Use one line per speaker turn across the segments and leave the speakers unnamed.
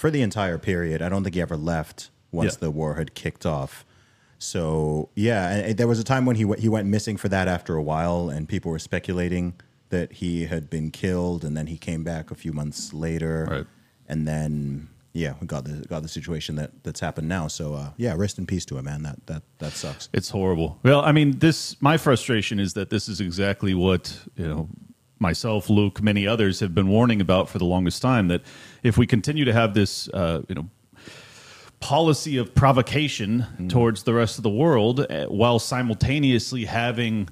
for the entire period. I don't think he ever left once
Yeah.
the war had kicked off. So yeah, and- and there was a time when he went, he went missing for that after a while, and people were speculating that he had been killed, and then he came back a few months later,
Right.
and then yeah, we got the got the situation that that's happened now. So uh, yeah, rest in peace to him, man. That that that sucks.
It's horrible. Well, I mean, this my frustration is that this is exactly what you know myself, Luke, many others have been warning about for the longest time. That if we continue to have this, uh, you know. Policy of provocation towards the rest of the world, uh, while simultaneously having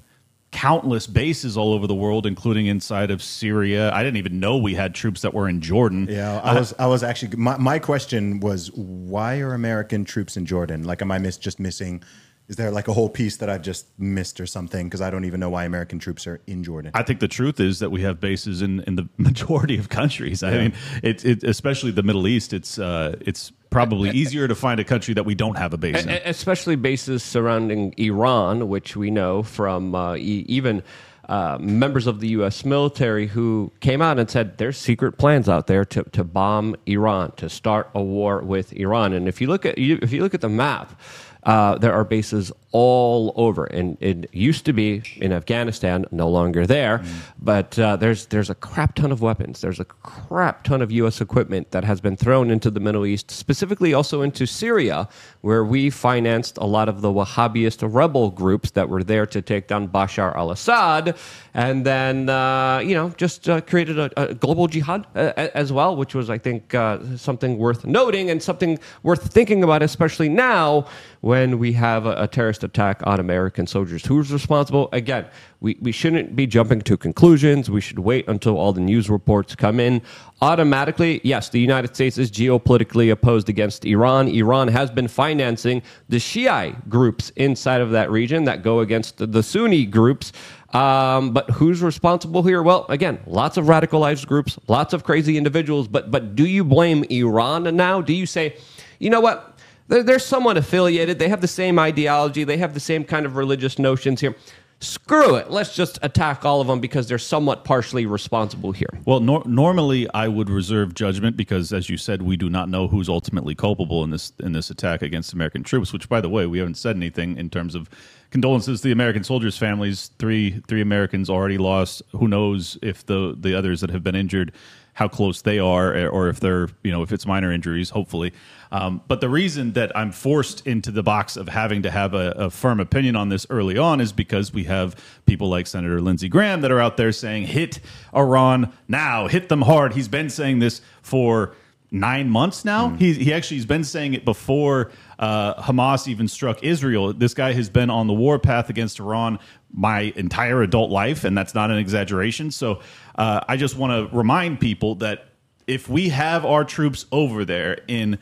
countless bases all over the world, including inside of Syria. I didn't even know we had troops that were in Jordan.
Yeah, I was I was actually my, my question was why are American troops in Jordan? Like, am I miss, just missing? Is there like a whole piece that I've just missed or something? Because I don't even know why American troops are in Jordan.
I think the truth is that we have bases in, in the majority of countries. I mean, it, it, especially the Middle East. It's uh, it's probably easier to find a country that we don't have a base in.
Especially bases surrounding Iran, which we know from uh, e- even uh, members of the U.S. military who came out and said there's secret plans out there to, to bomb Iran, to start a war with Iran. And if you look at you, if you look at the map, uh, there are bases all over, and it used to be in Afghanistan, no longer there. But uh, there's there's a crap ton of weapons. There's a crap ton of U.S. equipment that has been thrown into the Middle East, specifically also into Syria, where we financed a lot of the Wahhabist rebel groups that were there to take down Bashar al-Assad, and then uh, you know just uh, created a, a global jihad uh, as well, which was I think uh, something worth noting and something worth thinking about, especially now when we have a, a terrorist attack on American soldiers. Who's responsible? Again, we, we shouldn't be jumping to conclusions. We should wait until all the news reports come in. Automatically, yes, the United States is geopolitically opposed against Iran. Iran has been financing the Shiite groups inside of that region that go against the, the Sunni groups. Um, but who's responsible here? Well, again, lots of radicalized groups, lots of crazy individuals. But but do you blame Iran now? Do you say, you know what? They're, they're somewhat affiliated. They have the same ideology. They have the same kind of religious notions here. Screw it. Let's just attack all of them because they're somewhat partially responsible here.
Well, nor- normally I would reserve judgment because, as you said, we do not know who's ultimately culpable in this in this attack against American troops. Which, by the way, we haven't said anything in terms of condolences to the American soldiers' families. Three three Americans already lost. Who knows if the the others that have been injured, how close they are, or if they're you know if it's minor injuries. Hopefully, um, but the reason that I'm forced into the box of having to have a, a firm opinion on this early on is because we have people like Senator Lindsey Graham that are out there saying, hit Iran now, hit them hard. He's been saying this for nine months now. He, he actually has been saying it before uh, Hamas even struck Israel. This guy has been on the war path against Iran my entire adult life, and that's not an exaggeration. So uh, I just want to remind people that if we have our troops over there in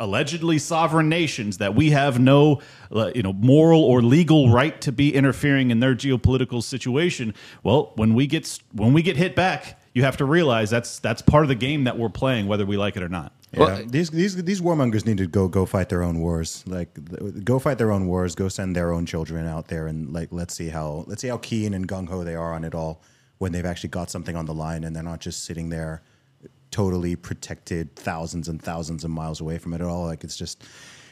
allegedly sovereign nations that we have no you know moral or legal right to be interfering in their geopolitical situation well when we get when we get hit back you have to realize that's that's part of the game that we're playing whether we like it or not
Yeah, these these these warmongers need to go go fight their own wars. Like, th- go fight their own wars. Go send their own children out there, and like, let's see how let's see how keen and gung ho they are on it all when they've actually got something on the line, and they're not just sitting there, totally protected, thousands and thousands of miles away from it at all. Like, it's just,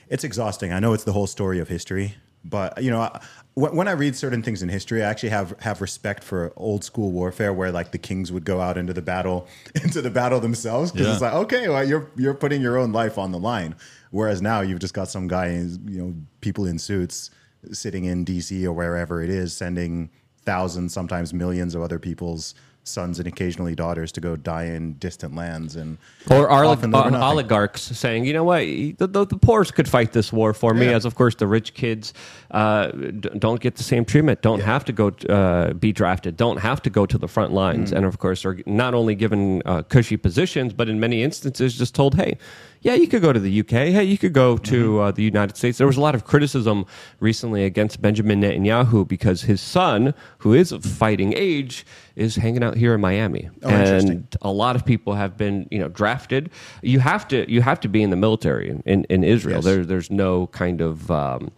it's exhausting. I know it's the whole story of history, but you know, I- when when I read certain things in history, I actually have have respect for old school warfare, where like the kings would go out into the battle, into the battle themselves, because
Yeah.
it's like, okay, well, you're you're putting your own life on the line. Whereas now you've just got some guy, you know, people in suits sitting in D.C. or wherever it is, sending thousands, sometimes millions of other people's sons and occasionally daughters to go die in distant lands and
Or olig-
nothing.
oligarchs saying, you know what, the, the, the poors could fight this war for me,
Yeah.
as of course the rich kids uh, d- don't get the same treatment, don't have to go uh, be drafted, don't have to go to the front lines,
Mm.
and of course are not only given uh, cushy positions, but in many instances just told, hey, yeah, you could go to the UK. Hey, you could go to
Mm-hmm.
uh, the United States. There was a lot of criticism recently against Benjamin Netanyahu because his son, who is of fighting age, is hanging out here in Miami.
Oh,
and a lot of people have been you know drafted you have to you have to be in the military in, in, israel
Yes.
there, there's no kind of um,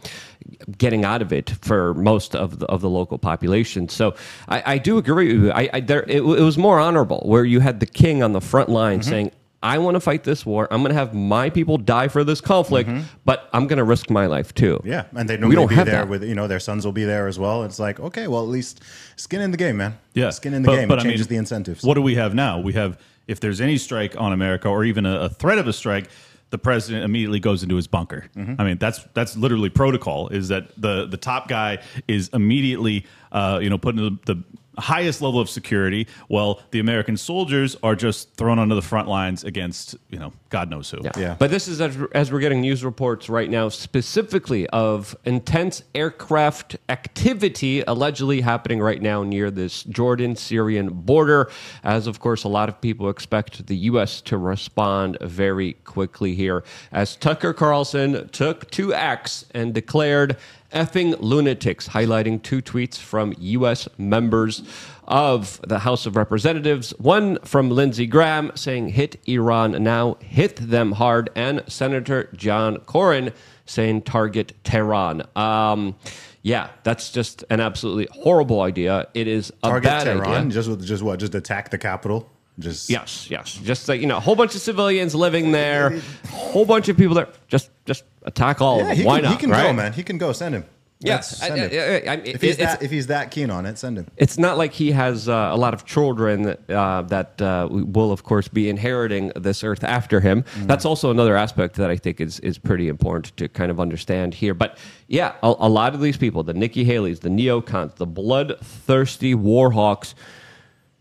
getting out of it for most of the, of the local population so i, I do agree with you I, I, there, it, it was more honorable where you had the king on the front line saying I want to fight this war. I'm going to have my people die for this conflict, but I'm going to risk my life too.
Mm-hmm. Yeah, and they'd
We
normally
don't
be
have
there
that.
with you know their sons will be there as well. It's like okay, well at least skin in the game, man.
Yeah,
skin in the game. it changes the incentives.
What do we have now? We have if there's any strike on America or even a, a threat of a strike, the president immediately goes into his bunker.
Mm-hmm.
I mean, that's that's literally protocol. Is that the the top guy is immediately uh, you know put in the, the highest level of security, while the American soldiers are just thrown onto the front lines against you know God knows who.
Yeah.
Yeah.
But this is as, as we're getting news reports right now, specifically of intense aircraft activity allegedly happening right now near this Jordan Syrian border. As of course, a lot of people expect the U.S. to respond very quickly here. As Tucker Carlson took to X and declared effing lunatics, highlighting two tweets from U.S. members of the House of Representatives. One from Lindsey Graham saying, hit Iran now, hit them hard, and Senator John Cornyn saying, target Tehran. Um, yeah, that's just an absolutely horrible idea. It is a
Target
bad
Tehran,
idea.
just just what? Just attack the capital. Just
Yes, yes. Just like you know, a whole bunch of civilians living there, a whole bunch of people there. Just, just attack all
Yeah,
of them.
he
Why
can,
not?
he can
right?
go, man. He can go. Send him.
Yes,
Let's
I-
send him.
I- I-
if he's that if he's that keen on it, send him.
it's not like he has uh, a lot of children uh, that uh, will, of course, be inheriting this earth after him. That's also another aspect that I think is is pretty important to kind of understand here. But yeah, a, a lot of these people, the Nikki Haley's, the neocons, the bloodthirsty warhawks.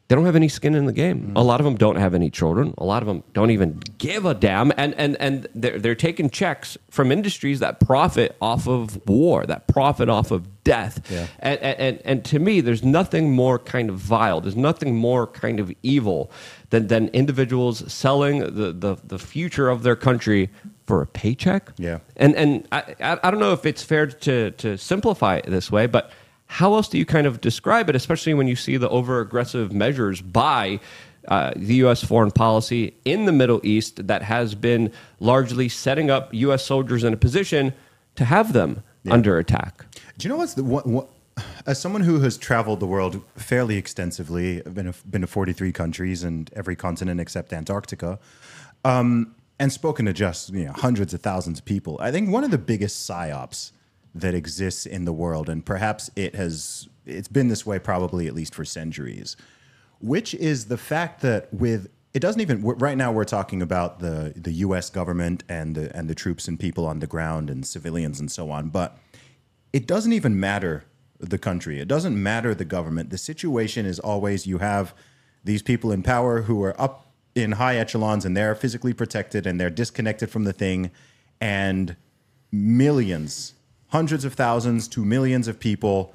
They don't have any skin in the game. Mm. A lot of them don't have any children. A lot of them don't even give a damn, and and and they're they're taking checks from industries that profit off of war, that profit off of death.
Yeah.
And, and and to me, there's nothing more kind of vile. There's nothing more kind of evil than than individuals selling the the, the future of their country for a paycheck.
Yeah.
And and I I I don't know if it's fair to to simplify it this way, but how else do you kind of describe it, especially when you see the over aggressive measures by uh, the U.S. foreign policy in the Middle East that has been largely setting up U.S. soldiers in a position to have them under attack?
Do you know what's the what, what as someone who has traveled the world fairly extensively, I've been to, been to 43 countries and every continent except Antarctica, um, and spoken to just you know hundreds of thousands of people. I think one of the biggest psyops that exists in the world, and perhaps it has it's been this way probably at least for centuries, which is the fact that with it doesn't even right now we're talking about the the U.S. government and the and the troops and people on the ground and civilians and so on, but it doesn't even matter the country. It doesn't matter the government. The situation is always you have these people in power who are up in high echelons and they're physically protected and they're disconnected from the thing, and millions, hundreds of thousands to millions of people,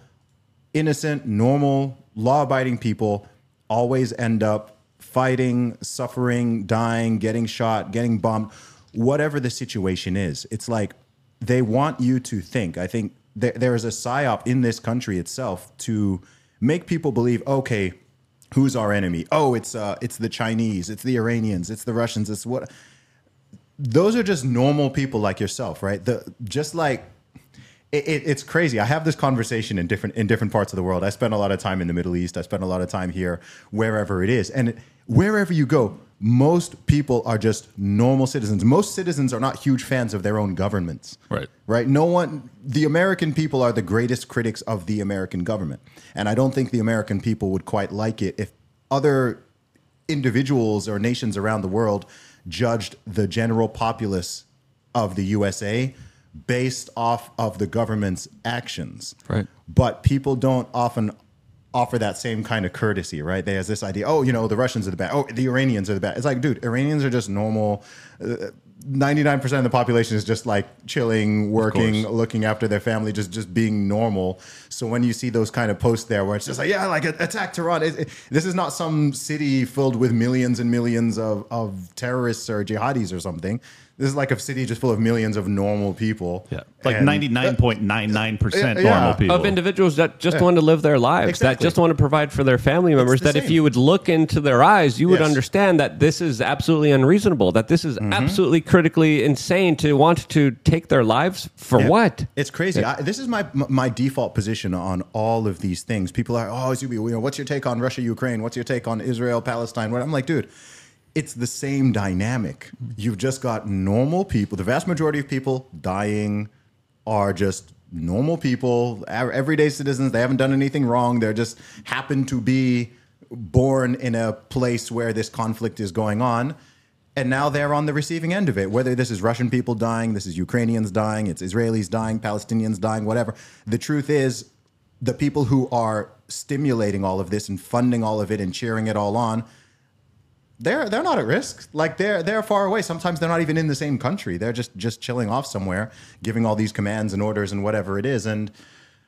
innocent, normal, law abiding people, always end up fighting, suffering, dying, getting shot, getting bombed, whatever the situation is. It's like they want you to think. I think there, there is a psyop in this country itself to make people believe, okay, who's our enemy? Oh, it's uh, it's the Chinese, it's the Iranians, it's the Russians, it's what. Those are just normal people like yourself, right? The just like it, it, it's crazy. I have this conversation in different in different parts of the world. I spend a lot of time in the Middle East. I spend a lot of time here, wherever it is, and wherever you go, most people are just normal citizens. Most citizens are not huge fans of their own governments.
Right.
Right. No one. The American people are the greatest critics of the American government, and I don't think the American people would quite like it if other individuals or nations around the world judged the general populace of the USA based off of the government's actions.
Right.
But people don't often offer that same kind of courtesy, right? They There's this idea, oh, you know, the Russians are the bad. Oh, the Iranians are the bad. It's like, dude, Iranians are just normal. Uh, 99% of the population is just like chilling, working, looking after their family, just just being normal. So when you see those kind of posts there where it's just like, yeah, like attack Tehran, it, it- this is not some city filled with millions and millions of, of terrorists or jihadis or something. This is like a city just full of millions of normal people.
Yeah, like
And-
ninety nine point nine nine percent
Yeah.
normal people.
of individuals that just want to live their lives, that
Exactly.
just want to provide for their family members.
the
That if
same.
you would look into their eyes, you would
Yes.
understand that this is absolutely unreasonable. That this is
Mm-hmm.
absolutely critically insane to want to take their lives for
Yeah.
what?
It's crazy. I, this is my my default position on all of these things. People are, oh, Zubi, you know, what's your take on Russia, Ukraine? What's your take on Israel, Palestine? What I'm like, dude, it's the same dynamic. You've just got normal people. The vast majority of people dying are just normal people, everyday citizens. They haven't done anything wrong. They're just happen to be born in a place where this conflict is going on. And now they're on the receiving end of it. Whether this is Russian people dying, this is Ukrainians dying, it's Israelis dying, Palestinians dying, whatever. The truth is, the people who are stimulating all of this and funding all of it and cheering it all on, they're they're not at risk. Like they're they're far away. Sometimes they're not even in the same country. They're just just chilling off somewhere, giving all these commands and orders and whatever it is. And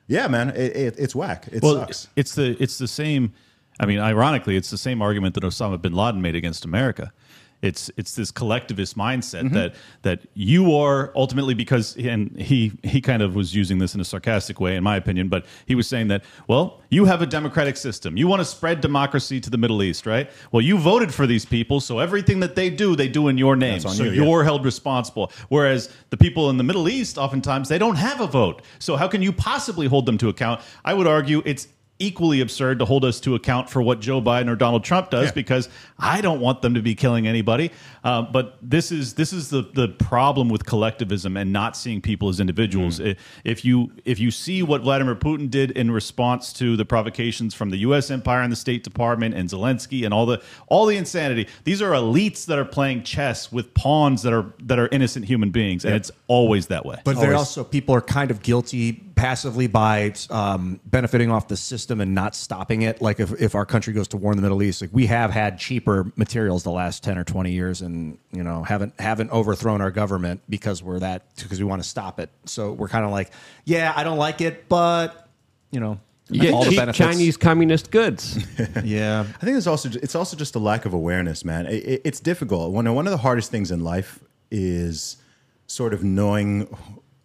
yeah, man, it, it, it's whack. It
well,
sucks.
it's the it's the same. I mean, ironically, it's the same argument that Osama bin Laden made against America. It's it's this collectivist mindset
Mm-hmm.
that that you are ultimately because and he he kind of was using this in a sarcastic way, in my opinion, but he was saying that well, you have a democratic system, you want to spread democracy to the Middle East, right? Well, you voted for these people, so everything that they do, they do in your name, so
you,
you're held responsible. Whereas the people in the Middle East, oftentimes, they don't have a vote. So how can you possibly hold them to account? I would argue it's equally absurd to hold us to account for what Joe Biden or Donald Trump does
Yeah.
because I don't want them to be killing anybody. Uh, but this is this is the the problem with collectivism and not seeing people as individuals.
Mm.
If you if you see what Vladimir Putin did in response to the provocations from the U.S. empire and the State Department and Zelensky and all the all the insanity, these are elites that are playing chess with pawns that are that are innocent human beings, and it's always that way.
But they're
Always.
also people are kind of guilty passively by um, benefiting off the system and not stopping it. Like if, if our country goes to war in the Middle East, like we have had cheaper materials the last ten or twenty years, and you know haven't haven't overthrown our government because we're that because we want to stop it. So we're kind of like, yeah, I don't like it, but you know,
You get
all the
cheap
benefits.
Chinese communist goods.
Yeah,
I think it's also it's also just a lack of awareness, man. It, it- it's difficult. One one of the hardest things in life is sort of knowing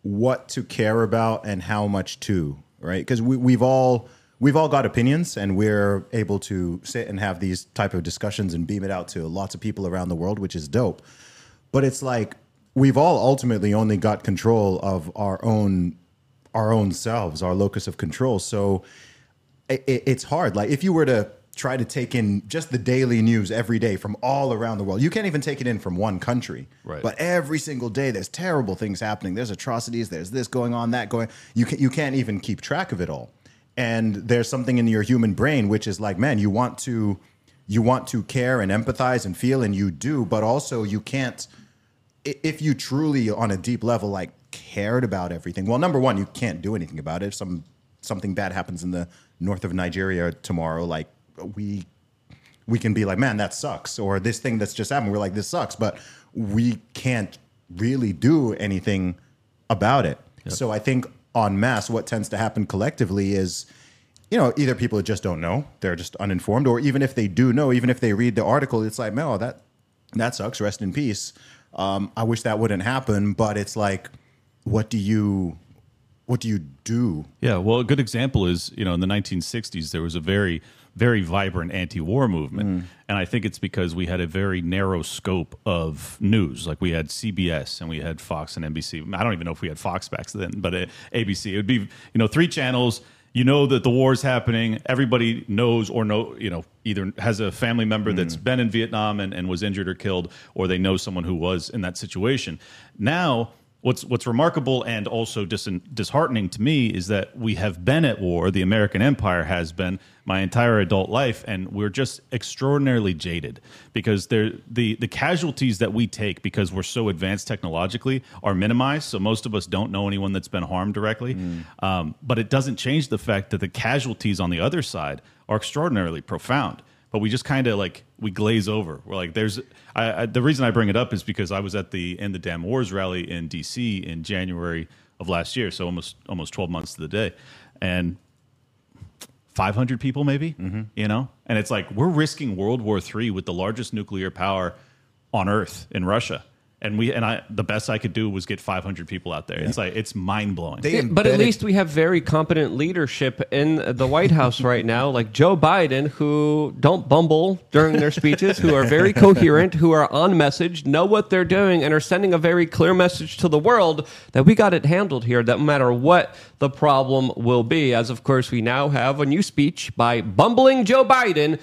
what to care about and how much to, right? Because we, we've all we've all got opinions, and we're able to sit and have these type of discussions and beam it out to lots of people around the world, which is dope. But it's like we've all ultimately only got control of our own our own selves, our locus of control. So it, it- it's hard. Like if you were to try to take in just the daily news every day from all around the world, you can't even take it in from one country.
Right.
But every single day, there's terrible things happening. There's atrocities. There's this going on, that going. You can you can't even keep track of it all. And there's something in your human brain which is like, man, you want to you want to care and empathize and feel, and you do, but also you can't if you truly on a deep level like cared about everything well number one you can't do anything about it if some something bad happens in the north of nigeria tomorrow like we we can be like man that sucks or this thing that's just happened we're like this sucks but we can't really do anything about it so i think en masse what tends to happen collectively is you know, either people just don't know, they're just uninformed, or even if they do know, even if they read the article, it's like, no, that that sucks. Rest in peace. Um, I wish that wouldn't happen, but it's like, what do you, what do you do?
Yeah, well, a good example is you know in the 1960s there was a very very vibrant anti-war movement, and I think it's because we had a very narrow scope of news. Like we had CBS and we had Fox and NBC. I don't even know if we had Fox back then, but uh, ABC. It would be you know three channels. You know that the war is happening. Everybody knows or know you know either has a family member that's been in Vietnam and, and was injured or killed, or they know someone who was in that situation. Now what's what's remarkable and also dis- disheartening to me is that we have been at war. The American empire has been my entire adult life, and we're just extraordinarily jaded because the the casualties that we take because we're so advanced technologically are minimized. So most of us don't know anyone that's been harmed directly, um, but it doesn't change the fact that the casualties on the other side are extraordinarily profound but we just kind of like we glaze over. We're like, there's I, I, the reason I bring it up is because I was at the End the Damn Wars rally in D.C. in January of last year, so almost almost 12 months to the day, and 500 people maybe, mm-hmm. you know, and it's like we're risking World War III with the largest nuclear power on Earth in Russia. And we and I the best I could do was get 500 people out there. It's like it's mind blowing.
Yeah, but at least we have very competent leadership in the White House right now, like Joe Biden, who don't bumble during their speeches, who are very coherent, who are on message, know what they're doing, and are sending a very clear message to the world that we got it handled here, that no matter what the problem will be. As of course, we now have a new speech by bumbling Joe Biden.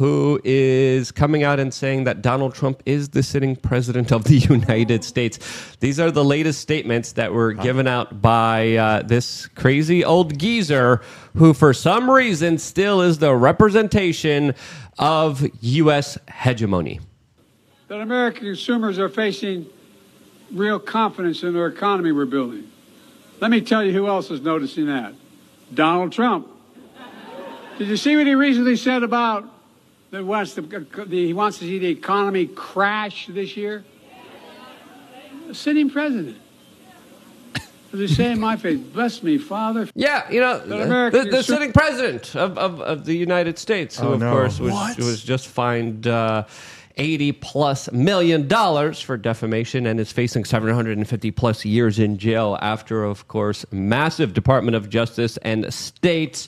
Who is coming out and saying that Donald Trump is the sitting president of the United States. These are the latest statements that were given out by uh, this crazy old geezer who, for some reason, still is the representation of U.S. hegemony.
That American consumers are facing real confidence in their economy we're building. Let me tell you who else is noticing that Donald Trump. Did you see what he recently said about that wants the, the, he wants to see the economy crash this year? The sitting president. As they say in my face, bless me, Father.
Yeah, you know,
American
the, the sitting president of, of, of the United States, who,
Oh,
of
no.
course, was,
What?
was just fined uh, 80 plus million dollars for defamation and is facing 750 plus years in jail after, of course, massive Department of Justice and states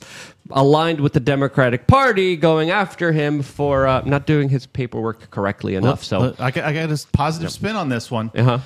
aligned with the Democratic Party going after him for uh, not doing his paperwork correctly enough. so,
I, got- I got a positive spin on this one.
uh-huh.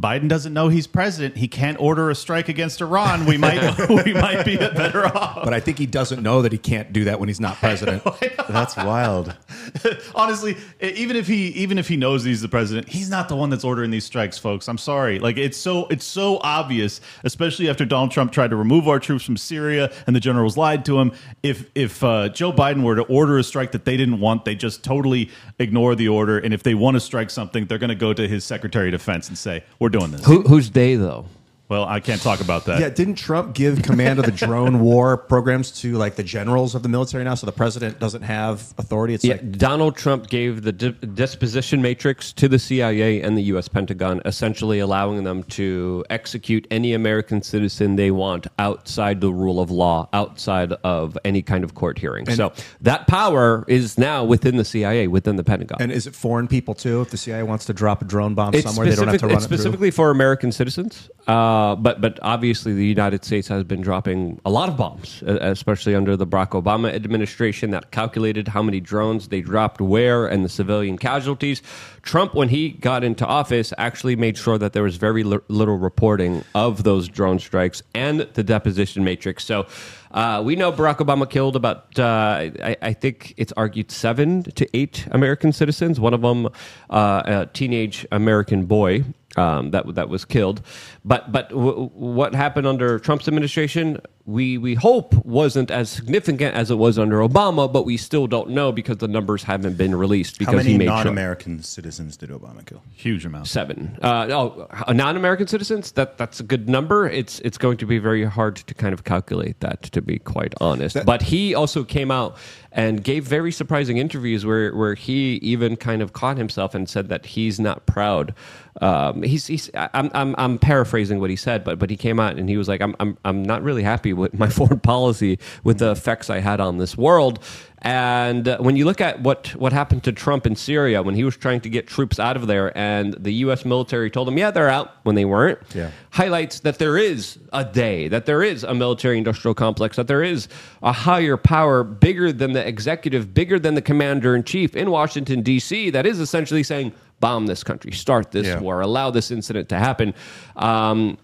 Biden doesn't know he's president. He can't order a strike against Iran. We might we might be better off.
But I think he doesn't know that he can't do that when he's not president.
That's wild.
Honestly, even if he even if he knows he's the president, he's not the one that's ordering these strikes, folks. I'm sorry. Like it's so it's so obvious, especially after Donald Trump tried to remove our troops from Syria and the generals lied to him. If if uh, Joe Biden were to order a strike that they didn't want, they just totally ignore the order. And if they want to strike something, they're going to go to his Secretary of Defense and say, "We're doing this."
Who, who's they, though?
Well, I can't talk about that.
Yeah, didn't Trump give command of the drone war programs to like the generals of the military now? So the president doesn't have authority. It's
Yeah,
like
Donald Trump gave the di- disposition matrix to the CIA and the U.S. Pentagon, essentially allowing them to execute any American citizen they want outside the rule of law, outside of any kind of court hearing. so that power is now within the CIA, within the Pentagon.
and is it foreign people too? If the CIA wants to drop a drone bomb
It's
somewhere, they don't have to run
it's
it through.
specifically for American citizens. Uh, but but obviously the United States has been dropping a lot of bombs, uh, especially under the Barack Obama administration that calculated how many drones they dropped where and the civilian casualties. Trump, when he got into office, actually made sure that there was very li- little reporting of those drone strikes and the disposition matrix. So. Uh, we know Barack Obama killed about, uh, I, I think it's argued, seven to eight American citizens. One of them, uh, a teenage American boy um, that that was killed. But but w- what happened under Trump's administration? We we hope wasn't as significant as it was under Obama, but we still don't know because the numbers haven't been released Because
How
because
many
he made sure.
non-American citizens did Obama kill?
Huge amount.
Seven. Uh, oh, uh, non-American citizens. That that's a good number. It's it's going to be very hard to kind of calculate that, to be quite honest. but he also came out and gave very surprising interviews where where he even kind of caught himself and said that he's not proud. Um, he's he's I'm, I'm I'm paraphrasing what he said, but but he came out and he was like, I'm I'm I'm not really happy with my foreign policy with the effects I had on this world. And uh, when you look at what, what happened to Trump in Syria when he was trying to get troops out of there, and the U.S. military told him, yeah, they're out when they weren't,
Yeah.
highlights that there is a day, that there is a military industrial complex, that there is a higher power bigger than the executive, bigger than the commander in chief in Washington, D.C., that is essentially saying, bomb this country, start this
Yeah.
war, allow this incident to happen. Um,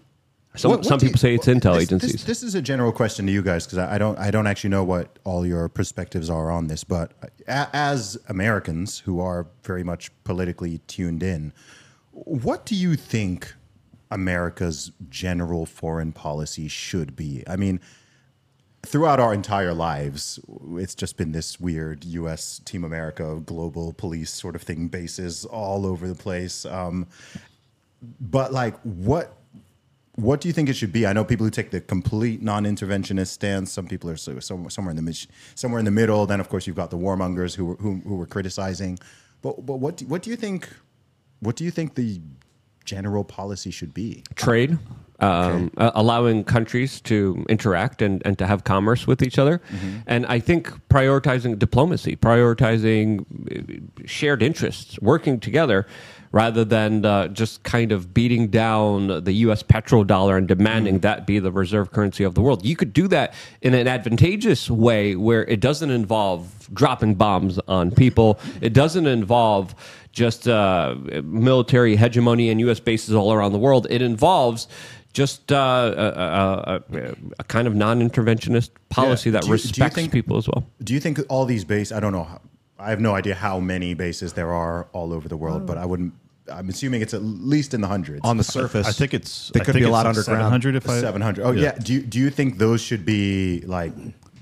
some
What- what
some
do you-
people say it's intel
this-
agencies.
This, this is a general question to you guys because I, I don't I don't actually know what all your perspectives are on this, but as Americans who are very much politically tuned in, what do you think America's general foreign policy should be? I mean, throughout our entire lives, it's just been this weird U.S. Team America global police sort of thing, bases all over the place. Um, but like, what what do you think it should be? I know people who take the complete non-interventionist stance. Some people are so, some, somewhere in the mid, somewhere in the middle. Then, of course, you've got the warmongers who were, who, who were criticizing. But but what do, what do you think? What do you think the general policy should be?
trade, um, uh, allowing countries to interact and, and to have commerce with each other. And I think prioritizing diplomacy, prioritizing shared interests, working together. Rather than uh, just kind of beating down the U.S. petrodollar and demanding that be the reserve currency of the world, you could do that in an advantageous way where it doesn't involve dropping bombs on people. It doesn't involve just uh, military hegemony and U.S. bases all around the world. It involves just uh, a, a, a, a kind of non-interventionist policy
Yeah.
that
you-
respects
think-
people as well.
Do you think all these bases? I don't know. I have no idea how many bases there are all over the world, but I wouldn't. I'm assuming it's at least in the hundreds.
on the surface.
I think it's.
They
I
could be a lot
like
underground.
700 if I
700. Oh yeah. Do you do you think those should be like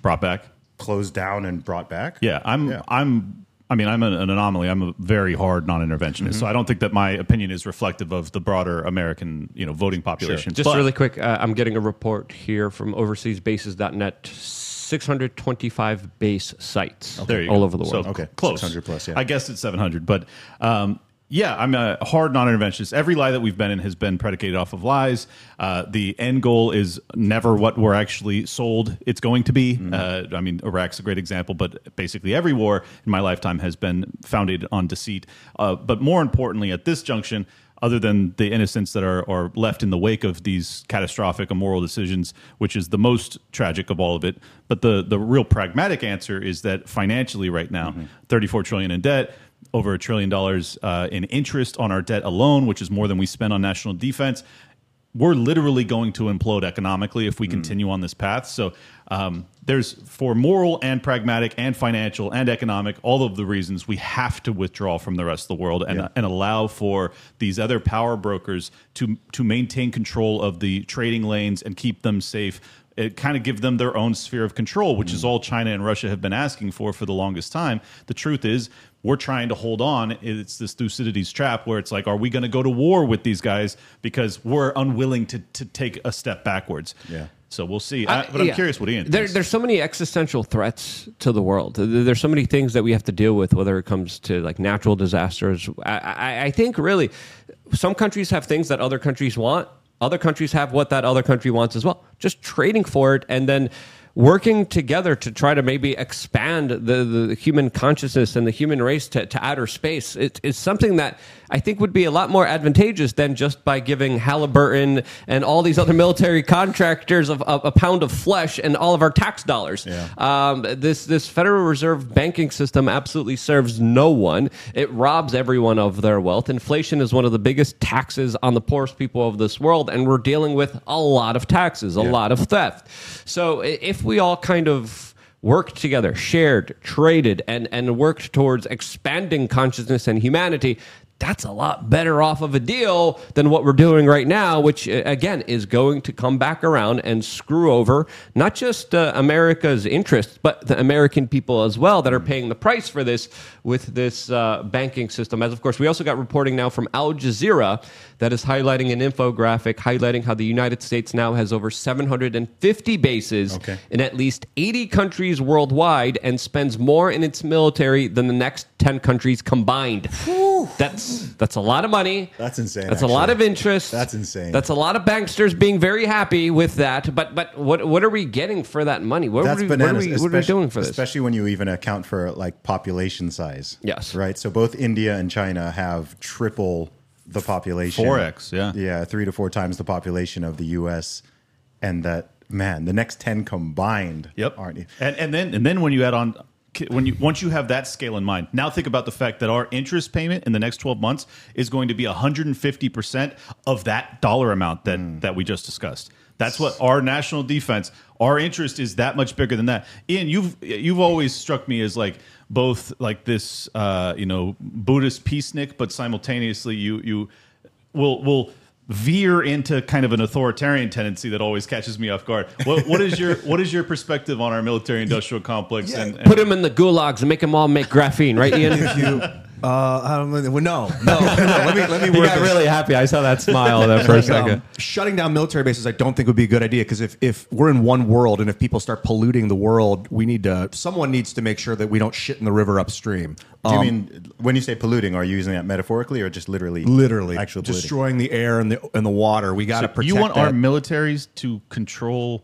brought back.
closed down and brought back?
Yeah, I'm.
Yeah.
I'm. I mean, I'm an, an anomaly. I'm a very hard non-interventionist,
Mm-hmm.
so I don't think that my opinion is reflective of the broader American, you know, voting population.
Just
But-
really quick, uh, I'm getting a report here from overseasbases.net. 625 base sites
There you
all
go.
over the
So
world.
Okay,
close.
600 plus, yeah.
I guess it's 700, but um, yeah, I'm a hard non-interventionist. Every lie that we've been in has been predicated off of lies. Uh, the end goal is never what we're actually sold it's going to be.
Mm-hmm.
Uh, I mean, Iraq's a great example, but basically every war in my lifetime has been founded on deceit. Uh, but more importantly, at this junction. Other than the innocents that are, are left in the wake of these catastrophic immoral decisions, which is the most tragic of all of it. But the, the real pragmatic answer is that financially, right now, 34 trillion in debt, over a trillion dollars uh, in interest on our debt alone, which is more than we spend on national defense. We're literally going to implode economically if we continue on this path. So um, there's for moral and pragmatic and financial and economic, all of the reasons we have to withdraw from the rest of the world and,
Yeah.
and allow for these other power brokers to to maintain control of the trading lanes and keep them safe. It kind of give them their own sphere of control, which is all China and Russia have been asking for for the longest time. The truth is, we're trying to hold on. It's this Thucydides trap where it's like, are we going to go to war with these guys because we're unwilling to to take a step backwards?
Yeah.
So we'll see. I,
Uh,
but I'm
yeah.
curious what Ian.
There, there's so many existential threats to the world. There's so many things that we have to deal with, whether it comes to like natural disasters. I, I, I think really, some countries have things that other countries want. Other countries have what that other country wants as well. Just trading for it, and then working together to try to maybe expand the, the human consciousness and the human race to, to outer space. It, it's something that I think would be a lot more advantageous than just by giving Halliburton and all these other military contractors of, of a pound of flesh and all of our tax dollars.
Yeah.
Um, this this Federal Reserve banking system absolutely serves no one. It robs everyone of their wealth. Inflation is one of the biggest taxes on the poorest people of this world, and we're dealing with a lot of taxes, a
Yeah.
lot of theft. So if we all kind of worked together, shared, traded, and and worked towards expanding consciousness and humanity. That's a lot better off of a deal than what we're doing right now, which uh, again is going to come back around and screw over not just uh, America's interests, but the American people as well that are paying the price for this with this uh, banking system. As of course, we also got reporting now from Al Jazeera that is highlighting an infographic highlighting how the United States now has over 750 bases
Okay.
in at least 80 countries worldwide and spends more in its military than the next 10 countries combined. That's that's a lot of money.
That's insane,
That's a lot of interest.
That's insane.
That's a lot of banksters being very happy with that. But but what what are we getting for that money? What,
That's
are, we, what, are,
bananas.
we, what are we doing for this?
Especially when you even account for like population size.
Yes.
Right. So both India and China have triple the population.
4x, yeah.
Yeah, three to four times the population of the U.S. And that man, the next ten combined.
Yep.
Aren't you?
And and then and then when you add on when you once you have that scale in mind, now think about the fact that our interest payment in the next 12 months is going to be 150% of that dollar amount that
Hmm.
that we just discussed. That's what our national defense, our interest is that much bigger than that. Ian, you've you've always struck me as like both like this uh, you know, Buddhist peacenik, but simultaneously you you will will veer into kind of an authoritarian tendency that always catches me off guard. What, what is your what is your perspective on our military industrial complex? and, and
Put them in the gulags and make them all make graphene, right, Ian?
you, uh, I don't know. Well, no, no, no. Let me let me
He got
this.
really happy. I saw that smile there for a
Like,
second.
um, shutting down military bases, I don't think would be a good idea because if, if we're in one world and if people start polluting the world, we need to. Someone needs to make sure that we don't shit in the river upstream.
Do you
Um,
mean when you say polluting, are you using that metaphorically or just literally?
literally
actual polluting?
destroying the air and the and the water? We got to
So
protect.
you want
that.
our militaries to control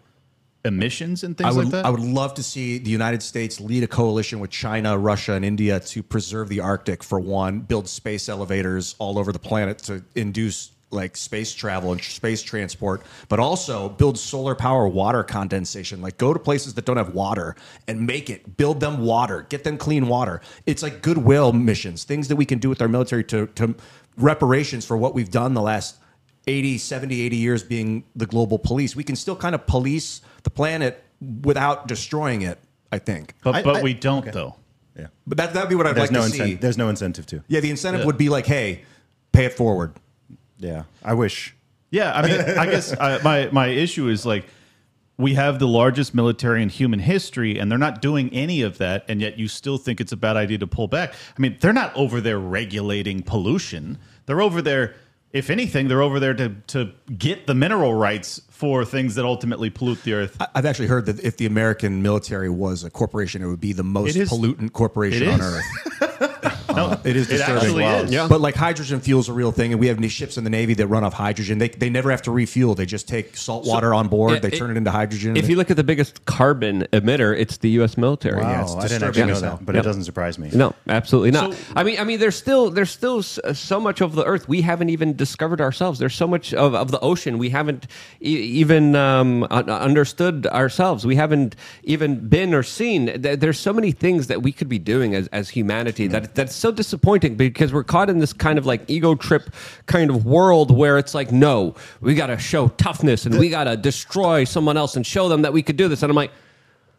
emissions and things
I would,
like that?
I would love to see the United States lead a coalition with China, Russia, and India to preserve the Arctic for one, build space elevators all over the planet to induce like space travel and space transport, but also build solar power water condensation. Like go to places that don't have water and make it, build them water, get them clean water. It's like goodwill missions, things that we can do with our military to, to reparations for what we've done the last 80, 70, 80 years being the global police. We can still kind of police the planet without destroying it, I think.
but
I-
but
I-
we don't
okay.
though.
Yeah.
But that that'd be what I'd
There's
like
no
to see.
incentive. There's no incentive to.
Yeah, the incentive
Yeah.
would be like, hey, pay it forward.
Yeah, I wish.
Yeah, I mean, I guess uh, my my issue is like we have the largest military in human history, and they're not doing any of that, and yet you still think it's a bad idea to pull back. I mean, they're not over there regulating pollution. They're over there, if anything, they're over there to to get the mineral rights for things that ultimately pollute the earth.
I've actually heard that if the American military was a corporation, it would be the most pollutant corporation on. Earth.
no,
It is
it
disturbing.
actually
Wow.
is.
Yeah.
But like hydrogen fuel's a real thing, and we have these ships in the Navy that run off hydrogen. They, they never have to refuel. They just take salt water on board.
Yeah,
they
it-
turn it into hydrogen.
If you look at the biggest carbon emitter, it's the U.S. military.
Wow,
it's
I didn't
disturbing
actually know that, but
Yeah.
it doesn't surprise me.
No, absolutely not.
So-
I mean, I mean, there's still there's still so much of the Earth we haven't even discovered ourselves. There's so much of, of the ocean we haven't e- even um, understood ourselves. We haven't even been or seen. There's so many things that we could be doing as, as humanity that that's so disappointing because we're caught in this kind of like ego trip kind of world where it's like, no, we got to show toughness and we got to destroy someone else and show them that we could do this. And I'm like,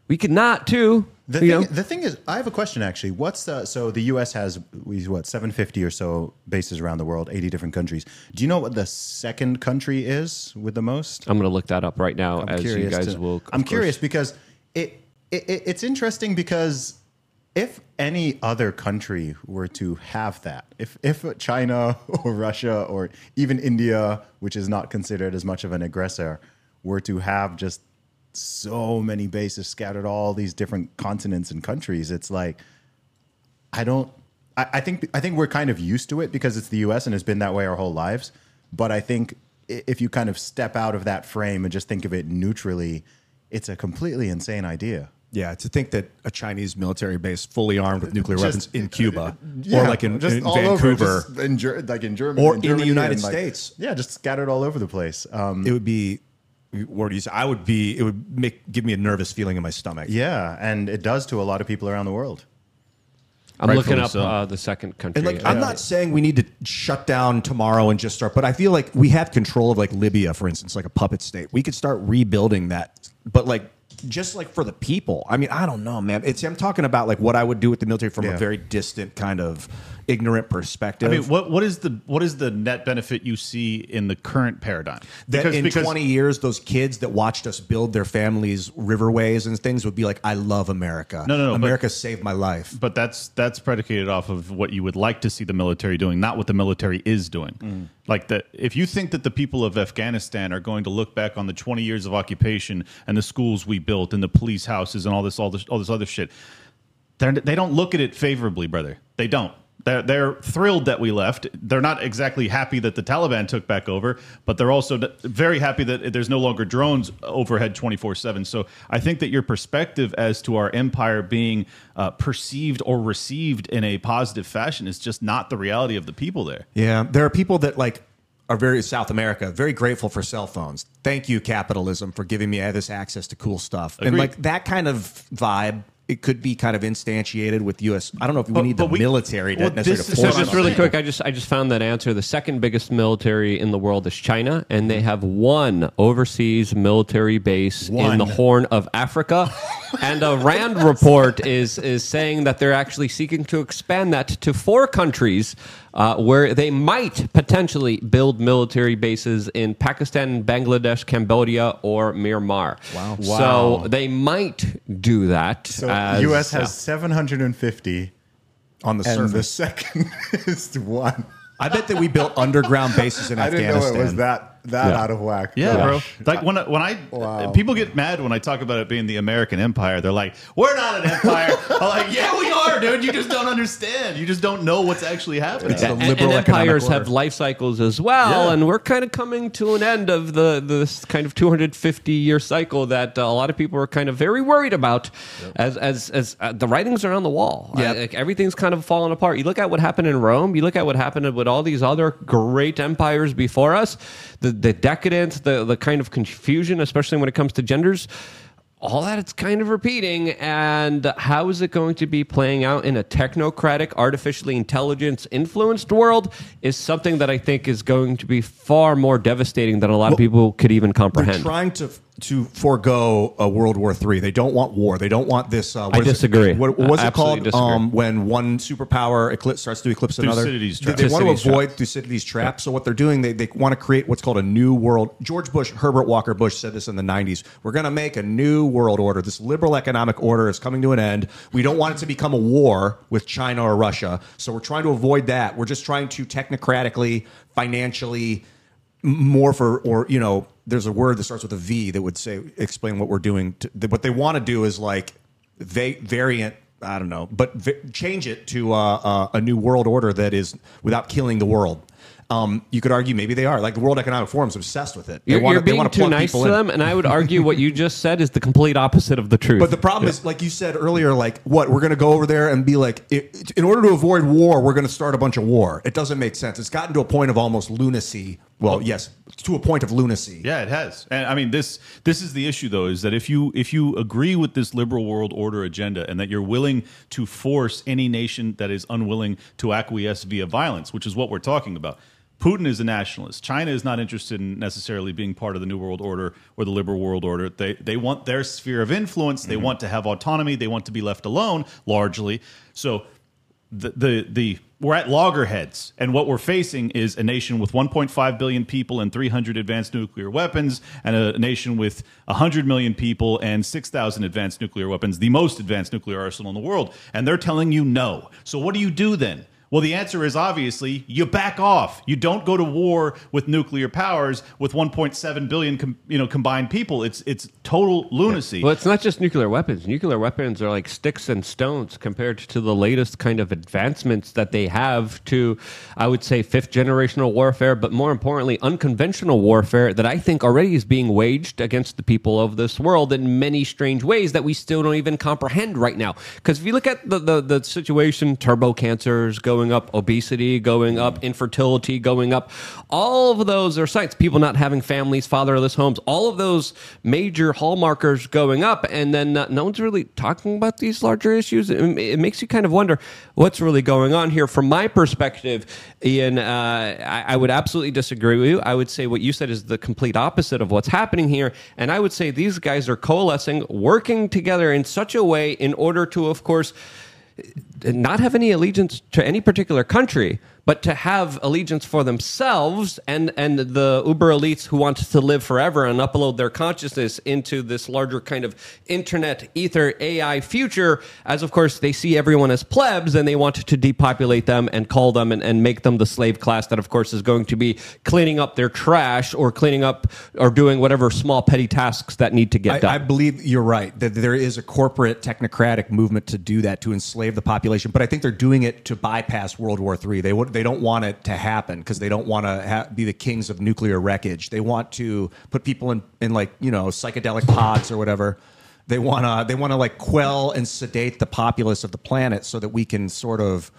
we could not too.
The thing, the thing is, I have a question actually. What's the, so the U.S. has we what 750 or so bases around the world, 80 different countries. Do you know what the second country is with the most?
I'm going to look that up right now
I'm
as you guys
to-
will.
I'm
course-
curious because it it- it's interesting because if any other country were to have that, if if China or Russia or even India, which is not considered as much of an aggressor, were to have just so many bases scattered all these different continents and countries, it's like I don't. I, I think I think we're kind of used to it because it's the U.S. and it's been that way our whole lives. But I think if you kind of step out of that frame and just think of it neutrally, it's a completely insane idea.
Yeah, to think that a Chinese military base fully armed with nuclear
Just-
weapons in Cuba or like in, in
all over,
Vancouver,
just in like in Germany,
Or
in
in the United
like-
States.
Yeah, just scattered all over the place. Um,
it would be. What do you say? I would be. It would make give me a nervous feeling in my stomach.
yeah, and it does to a lot of people around the world.
I'm
Rightfully
looking up
so.
uh, the second country.
And like, I'm not saying we need to shut down tomorrow and just start, but I feel like we have control of like Libya, for instance, like a puppet state. We could start rebuilding that, but like just like for the people. I mean, I don't know, man. It's I'm talking about like what I would do with the military from
Yeah.
a very distant kind of ignorant perspective.
I mean, what what is the what is the net benefit you see in the current paradigm?
that in 20 years, those kids that watched us build their families' riverways and things would be like, "I love America.
No, no, no, but-
America saved my life."
But that's that's predicated off of what you would like to see the military doing, not what the military is doing.
Mm.
Like that, if you think that the people of Afghanistan are going to look back on the 20 years of occupation and the schools we built and the police houses and all this all this all this other shit, they're, they don't look at it favorably, brother. They don't. They're, they're thrilled that we left. They're not exactly happy that the Taliban took back over, but they're also very happy that there's no longer drones overhead 24 7. So I think that your perspective as to our empire being uh, perceived or received in a positive fashion is just not the reality of the people there.
Yeah, there are people that like are very South America, very grateful for cell phones. Thank you, capitalism, for giving me this access to cool stuff. And like that kind of vibe, it could be kind of instantiated with U.S. I don't know if we
But-
need the
we-
military to
well,
necessarily
this
to
is-
So just really quick, I just I just found that answer. The second biggest military in the world is China, and they have one overseas military base in the Horn of Africa. and a Rand report is is saying that they're actually seeking to expand that to four countries, uh, where they might potentially build military bases in Pakistan, Bangladesh, Cambodia, or Myanmar. Wow! So they might do that.
So
as-
U.S. has
yeah.
750,
on the
and the
surface.
second is one.
I bet that we built underground bases in
I didn't
Afghanistan.
know it was that that
Yeah.
out of whack.
Yeah,
Gosh.
bro. Like when I- when I
Wow.
people get mad when I talk about it being the American empire. They're like, "We're not an empire." I'm like, "Yeah, we are, dude. You just don't understand. You just don't know what's actually happening."
It's the
and,
liberal
and
economic
empires
order.
have life cycles as well,
Yeah.
and we're kind of coming to an end of the this kind of 250 year cycle that uh, a lot of people are kind of very worried about, as as as uh, the writings are on the wall.
Yep.
Uh, like everything's kind of falling apart. You look at what happened in Rome. You look at what happened with all these other great empires before us. The the decadence, the the kind of confusion, especially when it comes to genders all that it's kind of repeating. And how is it going to be playing out in a technocratic artificially intelligence influenced world is something that i think is going to be far more devastating than a lot of people could even
They're
comprehend
trying to to forego a World War III. They don't want war. They don't want this. Uh, what
I
is it-
disagree.
What, what was
I
it called? Um, when one superpower eclipse starts to eclipse another.
Thucydides
They,
trap.
they want to
Thucydides trap.
avoid Thucydides trap. So what they're doing, they, they want to create what's called a new world. George Bush, Herbert Walker Bush said this in the 90s. We're going to make a new world order. This liberal economic order is coming to an end. We don't want it to become a war with China or Russia. So we're trying to avoid that. We're just trying to technocratically, financially, more for or you know there's a word that starts with a v that would say explain what we're doing to, what they want to do is like va- variant i don't know but v- change it to uh, uh, a new world order that is without killing the world um, you could argue maybe they are like the world economic forum is obsessed with it they
You're,
wanna-
you're
they
being too nice to
people in.
them, and I would argue what you just said is the complete opposite of the truth.
But the problem is, like you said earlier, like what we're going to go over there and be like, i in order to avoid war, we're going to start a bunch of war. It doesn't make sense. It's gotten to a point of almost lunacy. Well, yes, to a point of lunacy.
Yeah, it has. And I mean this this is the issue though is that if you if you agree with this liberal world order agenda and that you're willing to force any nation that is unwilling to acquiesce via violence, which is what we're talking about. Putin is a nationalist. China is not interested in necessarily being part of the new world order or the liberal world order. They they want their sphere of influence. They mm-hmm. want to have autonomy. They want to be left alone largely. So the, the the we're at loggerheads, and what we're facing is a nation with 1.5 billion people and 300 advanced nuclear weapons, and a nation with 100 million people and 6,000 advanced nuclear weapons, the most advanced nuclear arsenal in the world. And they're telling you no. So what do you do then? Well, the answer is obviously you back off. You don't go to war with nuclear powers with 1.7 billion, com, you know, combined people. It's it's total lunacy.
Well, it's not just nuclear weapons. Nuclear weapons are like sticks and stones compared to the latest kind of advancements that they have to, I would say, fifth generational warfare, but more importantly, unconventional warfare that I think already is being waged against the people of this world in many strange ways that we still don't even comprehend right now. Because if you look at the, the, the situation, turbo cancers going up, obesity going up, infertility going up, all of those are signs. People not having families, fatherless homes, all of those major hallmarkers going up, and then uh, no one's really talking about these larger issues. It, it makes you kind of wonder what's really going on here. From my perspective, Ian, uh, I, I would absolutely disagree with you. I would say what you said is the complete opposite of what's happening here, and I would say these guys are coalescing, working together in such a way in order to, of course, not have any allegiance to any particular country, but to have allegiance for themselves and, and the uber elites who want to live forever and upload their consciousness into this larger kind of internet, ether, AI future, as of course they see everyone as plebs and they want to depopulate them and call them and, and make them the slave class that, of course, is going to be cleaning up their trash or cleaning up or doing whatever small petty tasks that need to get
I,
done.
I believe you're right that there is a corporate technocratic movement to do that to enslave the population, but I think they're doing it to bypass World War III. They would- they don't want it to happen because they don't want to ha- be the kings of nuclear wreckage. They want to put people in in like you know psychedelic pods or whatever. They want to they want to like quell and sedate the populace of the planet so that we can sort of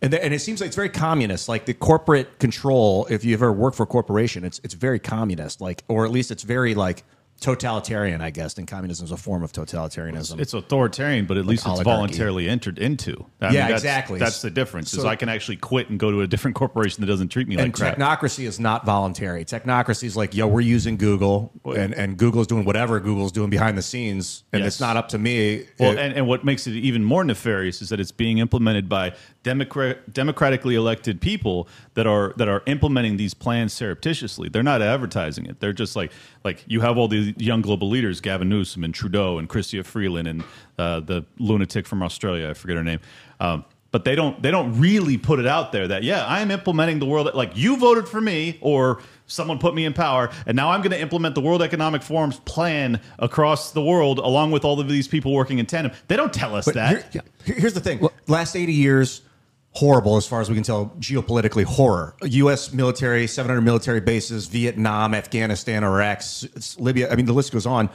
and, the, and it seems like it's very communist. Like the corporate control, if you ever work for a corporation, it's it's very communist. Like, or at least it's very like totalitarian, I guess. And communism is a form of totalitarianism.
It's authoritarian, but at least it's
oligarchy.
voluntarily entered into. I
Yeah,
that's,
exactly.
That's the difference. is I can actually quit and go to a different corporation that doesn't treat me like
and
crap.
technocracy is not voluntary. Technocracy is like, yo, we're using Google, and, and Google's doing whatever Google's doing behind the scenes, and
Yes.
it's not up to me.
Well,
It-
and, and what makes it even more nefarious is that it's being implemented by democrat, democratically elected people that are that are implementing these plans surreptitiously. They're not advertising it. They're just like like you have all these young global leaders, Gavin Newsom and Trudeau and Chrystia Freeland and uh, the lunatic from Australia, I forget her name. Um, but they don't they don't really put it out there that yeah I am implementing the world like you voted for me or someone put me in power and now I'm going to implement the World Economic Forum's plan across the world along with all of these people working in tandem. They don't tell us
But
that.
here- here- here's the thing: last eighty years, horrible as far as we can tell. Geopolitically, horror. U.S. military, seven hundred military bases, Vietnam, Afghanistan, Iraq, Libya. I mean, the list goes on.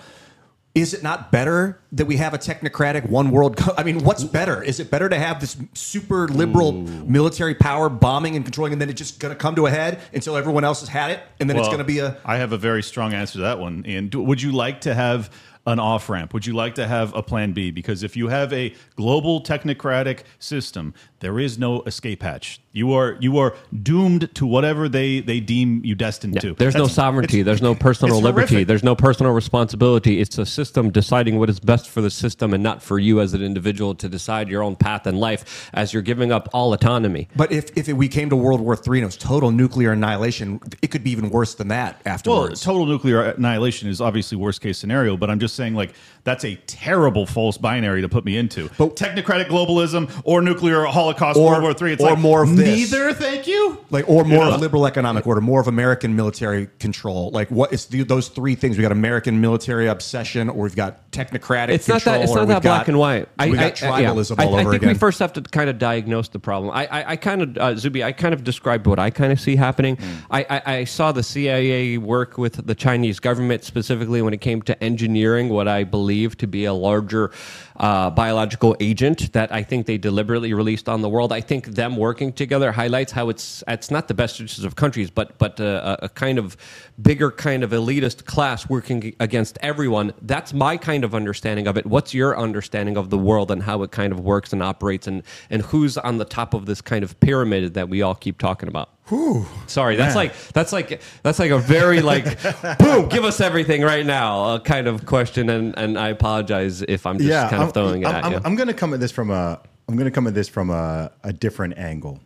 Is it not better that we have a technocratic one world? Co- I mean, what's better? Is it better to have this super liberal military power bombing and controlling, and then it's just going to come to a head until everyone else has had it, and then it's going to be a
I have a very strong answer to that one. And would you like to have an off ramp? Would you like to have a plan B? Because if you have a global technocratic system, there is no escape hatch. You are you are doomed to whatever they they deem you destined to.
There's no sovereignty. There's no personal liberty.
horrific.
There's no personal responsibility. It's a system deciding what is best for the system and not for you as an individual to decide your own path in life as you're giving up all autonomy.
But if, if we came to World War III and it was total nuclear annihilation, it could be even worse than that
Well, total nuclear annihilation is obviously worst case scenario, but I'm just saying like that's a terrible false binary to put me into.
But-
technocratic globalism or nuclear holocaust,
Or-
World War Three. It's
or
like
more of this.
neither. Thank you.
like or more
Yeah.
of liberal economic order, more of American military control. Like what is the, those three things? We got American military obsession, or we've got technocratic.
It's not that. It's
or
not
we've
that black
got-
and white.
we got
I-
tribalism
I,
all
I
over
think
again.
we first have to kind of diagnose the problem. I, I, I kind of, uh, Zuby, I kind of described what I kind of see happening. I, I, I saw the CIA work with the Chinese government specifically when it came to engineering what I believe to be a larger uh, biological agent that I think they deliberately released on the world. I think them working together highlights how it's it's not the best interests of countries, but but uh, a, a kind of bigger kind of elitist class working against everyone. That's my kind of understanding of it. What's your understanding of the world and how it kind of works and operates, and and who's on the top of this kind of pyramid that we all keep talking about? Whew, Sorry, that's like that's like that's like a very like boom, give us everything right now, uh, kind of question, and and I apologize if I'm just kind
I'm,
of throwing it
I'm,
at
I'm,
you.
I'm going to come at this from a I'm going to come at this from a, a different angle,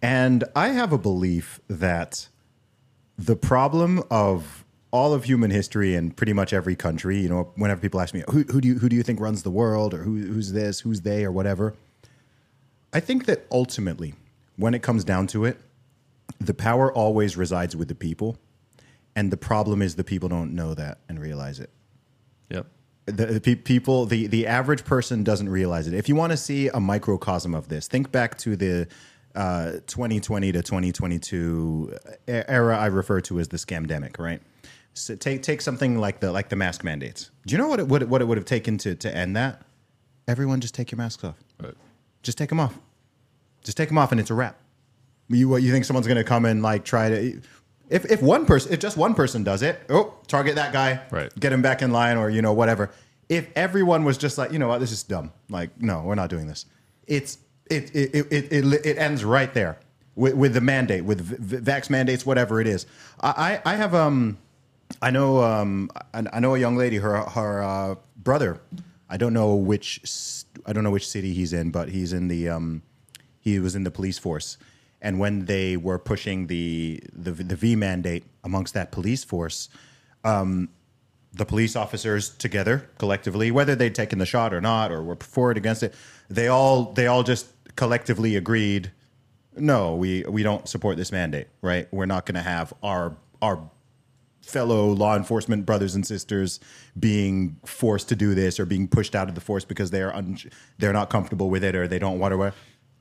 and I have a belief that the problem of all of human history and pretty much every country, you know, whenever people ask me who, who do you who do you think runs the world? or who, who's this, who's they, or whatever, I think that ultimately, when it comes down to it, the power always resides with the people, and the problem is the people don't know that and realize it.
Yep.
The, the pe- people the the average person doesn't realize it. If you want to see a microcosm of this think back to the uh, 2020 to 2022 e- era i refer to as the scamdemic right? So take take something like the like the mask mandates. Do you know what it would what it would have taken to to end that? Everyone just take your masks off.
Right.
just take them off. Just take them off and it's a wrap. You what you think someone's going to come and like try to if if one person if just one person does it oh target that guy
Right.
get him back in line or you know whatever. If everyone was just like you know what this is dumb. Like no we're not doing this. It's it it it it, it, ends right there with, with the mandate with v- vax mandates whatever it is. I I, I have um I know um I, I know a young lady her her uh, brother. I don't know which I don't know which city he's in but he's in the um he was in the police force and when they were pushing the the, the V mandate amongst that police force um, the police officers together collectively whether they'd taken the shot or not or were for it against it they all they all just collectively agreed no we we don't support this mandate right we're not going to have our our fellow law enforcement brothers and sisters being forced to do this or being pushed out of the force because they are un- they're not comfortable with it or they don't want to.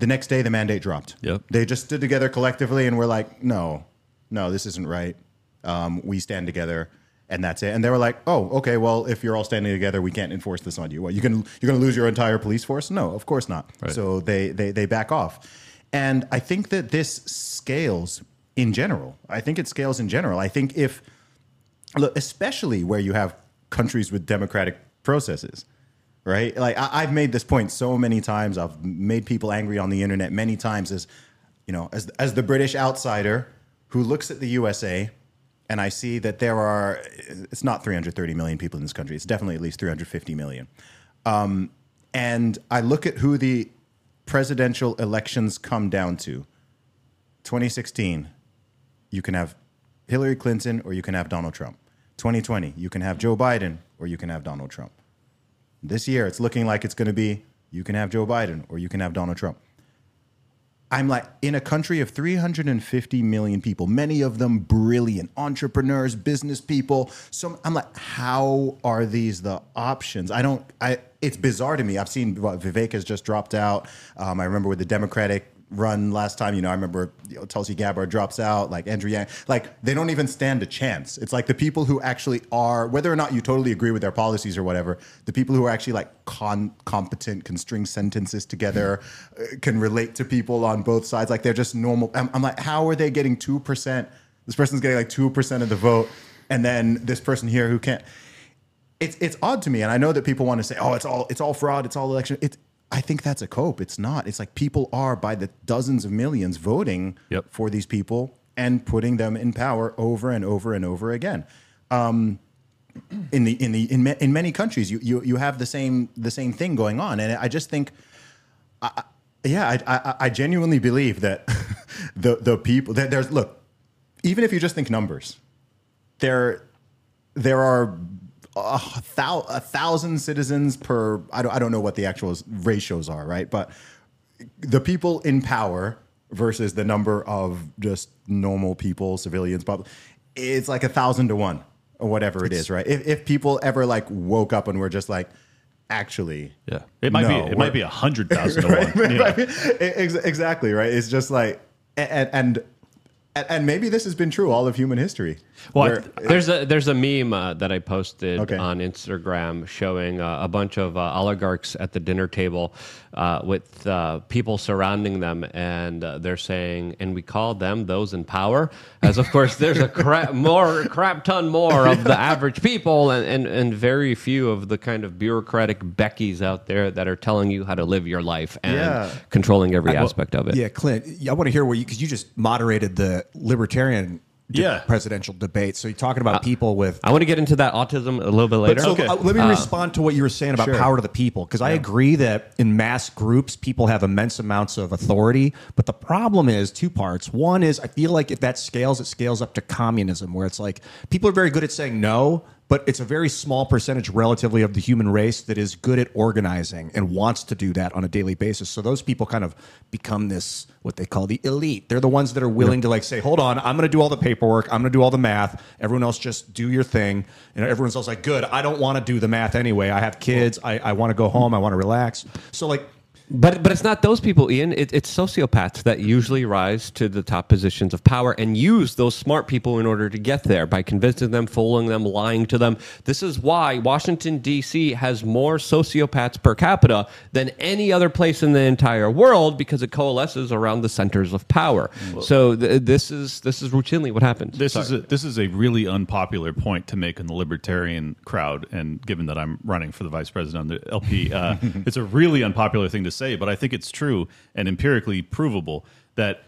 The next day, the mandate dropped.
Yep.
They just stood together collectively and were like, "No, no, this isn't right. Um, we stand together." And that's it. And they were like, "Oh, okay. Well, if you're all standing together, we can't enforce this on you. What you can you're going to lose your entire police force? No, of course not.
Right.
So they, they they back off. And I think that this scales in general. I think it scales in general. I think if look, especially where you have countries with democratic processes, right? Like I, I've made this point so many times. I've made people angry on the internet many times as, you know, as as the British outsider who looks at the USA and I see that there are, it's not 330 million people in this country. It's definitely at least 350 million. Um, and I look at who the presidential elections come down to. 2016, you can have Hillary Clinton or you can have Donald Trump. 2020, you can have Joe Biden or you can have Donald Trump. This year, it's looking like it's going to be you can have Joe Biden or you can have Donald Trump. I'm like, in a country of 350 million people, many of them brilliant entrepreneurs, business people. So I'm like, how are these the options? I don't, I, it's bizarre to me. I've seen what Vivek has just dropped out. Um, I remember with the Democratic run last time, you know, I remember you know, Tulsi Gabbard drops out, like Andrew Yang, like they don't even stand a chance. It's like the people who actually are, whether or not you totally agree with their policies or whatever, the people who are actually like con- competent, can string sentences together, uh, can relate to people on both sides. Like they're just normal. I'm, I'm like, how are they getting 2%? This person's getting like 2% of the vote. And then this person here who can't it's it's odd to me, and I know that people want to say, "Oh, it's all it's all fraud, it's all election." It's I think that's a cope. It's not. It's like people are by the dozens of millions voting
Yep.
for these people and putting them in power over and over and over again. Um, in the in the in, ma- in many countries, you, you you have the same the same thing going on, and I just think yeah, I, I, I genuinely believe that the the people that there's look, even if you just think numbers, there there are a, thou, a thousand citizens per. I don't I don't know what the actual ratios are, right? But the people in power versus the number of just normal people, civilians, but it's like a thousand to one or whatever it is, right? If if people ever like woke up and were just like, actually,
Yeah, it might
no,
be. It might be a hundred thousand to one. you know?
Exactly right. It's just like and and and, and maybe this has been true all of human history.
Well, I-
where-
There's a there's a meme uh, that I posted
Okay.
on Instagram showing uh, a bunch of uh, oligarchs at the dinner table uh, with uh, people surrounding them, and uh, they're saying, "And we call them those in power." As of course, there's a crap more crap ton more of the average people, and, and and very few of the kind of bureaucratic Beckys out there that are telling you how to live your life and
Yeah.
controlling every aspect of it.
Yeah, Clint, I want to hear what you because you just moderated the libertarian de-
Yeah.
presidential debate. So you're talking about people with.
I want to get into that autism a little bit later.
So
Okay.
uh, let me respond to what you were saying about
Sure.
power to the people because I agree that in mass groups people have immense amounts of authority, but the problem is two parts. One is I feel like if that scales, it scales up to communism, where it's like people are very good at saying no, but it's a very small percentage relatively of the human race that is good at organizing and wants to do that on a daily basis. So those people kind of become this what they call the elite. They're the ones that are willing to like say, "Hold on, I'm going to do all the paperwork. I'm going to do all the math. Everyone else just do your thing." And everyone's else like, "Good. I don't want to do the math anyway. I have kids. I, I want to go home. I want to relax." So like
But but it's not those people, Ian. It, it's sociopaths that usually rise to the top positions of power and use those smart people in order to get there by convincing them, fooling them, lying to them. This is why Washington D.C. has more sociopaths per capita than any other place in the entire world because it coalesces around the centers of power. So th- this is this is routinely what happens.
This is a, this is a really unpopular point to make in the libertarian crowd, and given that I'm running for the vice president on the LP, uh, it's a really unpopular thing to say. But I think it's true and empirically provable that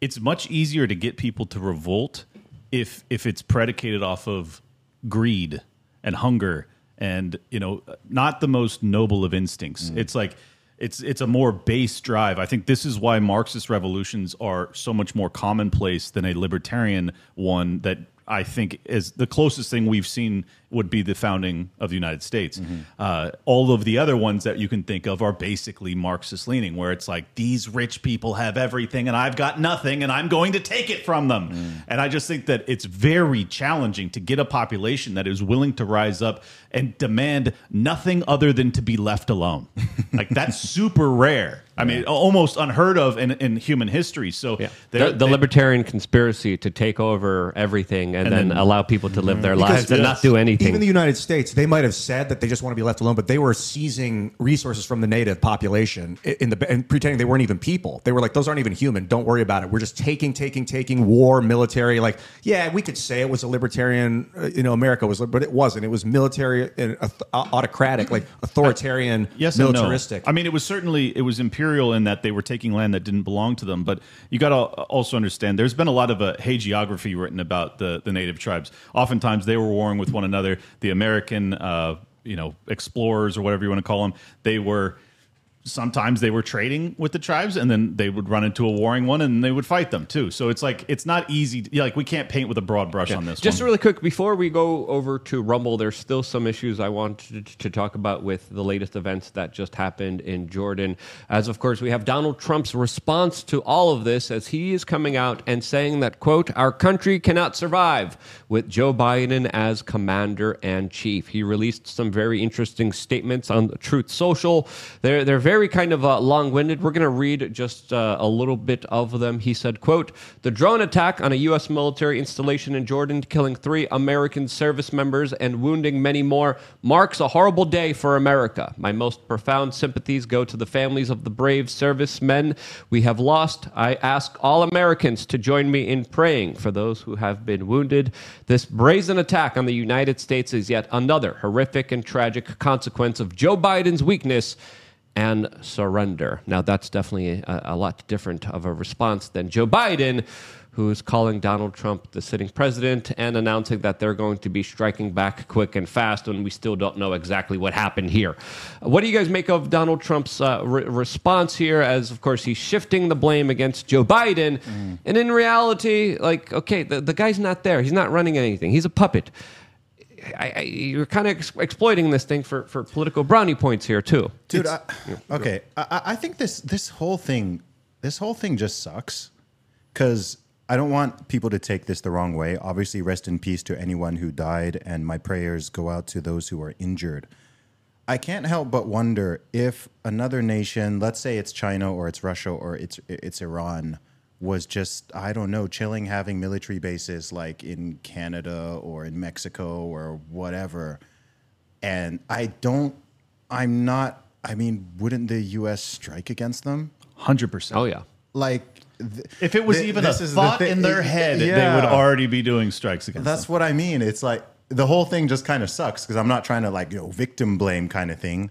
it's much easier to get people to revolt if if it's predicated off of greed and hunger and you know not the most noble of instincts. Mm. It's like it's it's a more base drive. I think this is why marxist revolutions are so much more commonplace than a libertarian one that i think is the closest thing we've seen would be the founding of the united states uh, all of the other ones that you can think of are basically marxist leaning where it's like these rich people have everything and i've got nothing and i'm going to take it from them and i just think that it's very challenging to get a population that is willing to rise up and demand nothing other than to be left alone like that's super rare i mean almost unheard of in, in human history so
Yeah. The, the libertarian conspiracy to take over everything and,
And
then,
then-
allow people to live their
Because-
lives and
yes.
not do anything.
Even the United States, they might have said that they just want to be left alone, but they were seizing resources from the native population in the and pretending they weren't even people. They were like, "Those aren't even human. Don't worry about it. We're just taking, taking, taking war, military. Like, yeah, we could say it was a libertarian, uh, you know, America was, but it wasn't. It was military and autocratic, like authoritarian,
yes and no.
militaristic.
I mean, it was certainly it was imperial in that they were taking land that didn't belong to them. But you got to also understand, there's been a lot of uh, hagiography written about the the native tribes. Oftentimes, they were warring with one another. The American, uh, you know, explorers or whatever you want to call them, they were. Sometimes they were trading with the tribes, and then they would run into a warring one, and they would fight them too. So it's like it's not easy. yeah, Like we can't paint with a broad brush on this.
Just
one.
really quick before we go over to Rumble, there's still some issues I wanted to talk about with the latest events that just happened in Jordan. As of course, we have Donald Trump's response to all of this as he is coming out and saying that quote our country cannot survive with Joe Biden as commander and chief. He released some very interesting statements on Truth Social. They're they're very very kind of uh, long-winded. We're going to read just uh, a little bit of them. He said, "quote The drone attack on a U.S. military installation in Jordan, killing three American service members and wounding many more, marks a horrible day for America. My most profound sympathies go to the families of the brave servicemen we have lost. I ask all Americans to join me in praying for those who have been wounded. This brazen attack on the United States is yet another horrific and tragic consequence of Joe Biden's weakness." And surrender. Now, that's definitely a, a, lot different of a response than Joe Biden, who's calling Donald Trump the sitting president and announcing that they're going to be striking back quick and fast, and we still don't know exactly what happened here. What do you guys make of Donald Trump's uh, re- response here? As, of course, he's shifting the blame against Joe Biden, mm. and in reality, like, okay, the, the guy's not there. He's not running anything, he's a puppet. I, I, you're kind of ex- exploiting this thing for, for political brownie points here too,
dude. I, okay, I, I think this this whole thing this whole thing just sucks because I don't want people to take this the wrong way. Obviously, rest in peace to anyone who died, and my prayers go out to those who are injured. I can't help but wonder if another nation, let's say it's China or it's Russia or it's it's Iran, was just I don't know, chilling, having military bases like in Canada or in Mexico or whatever. And I don't, I'm not. I mean, wouldn't the U.S. strike against them?
Hundred percent.
Oh yeah.
Like,
th- if it was th- even a thought the in their head, yeah. they would already be doing strikes against.
That's
them.
what I mean. It's like the whole thing just kind of sucks because I'm not trying to like you know victim blame kind of thing,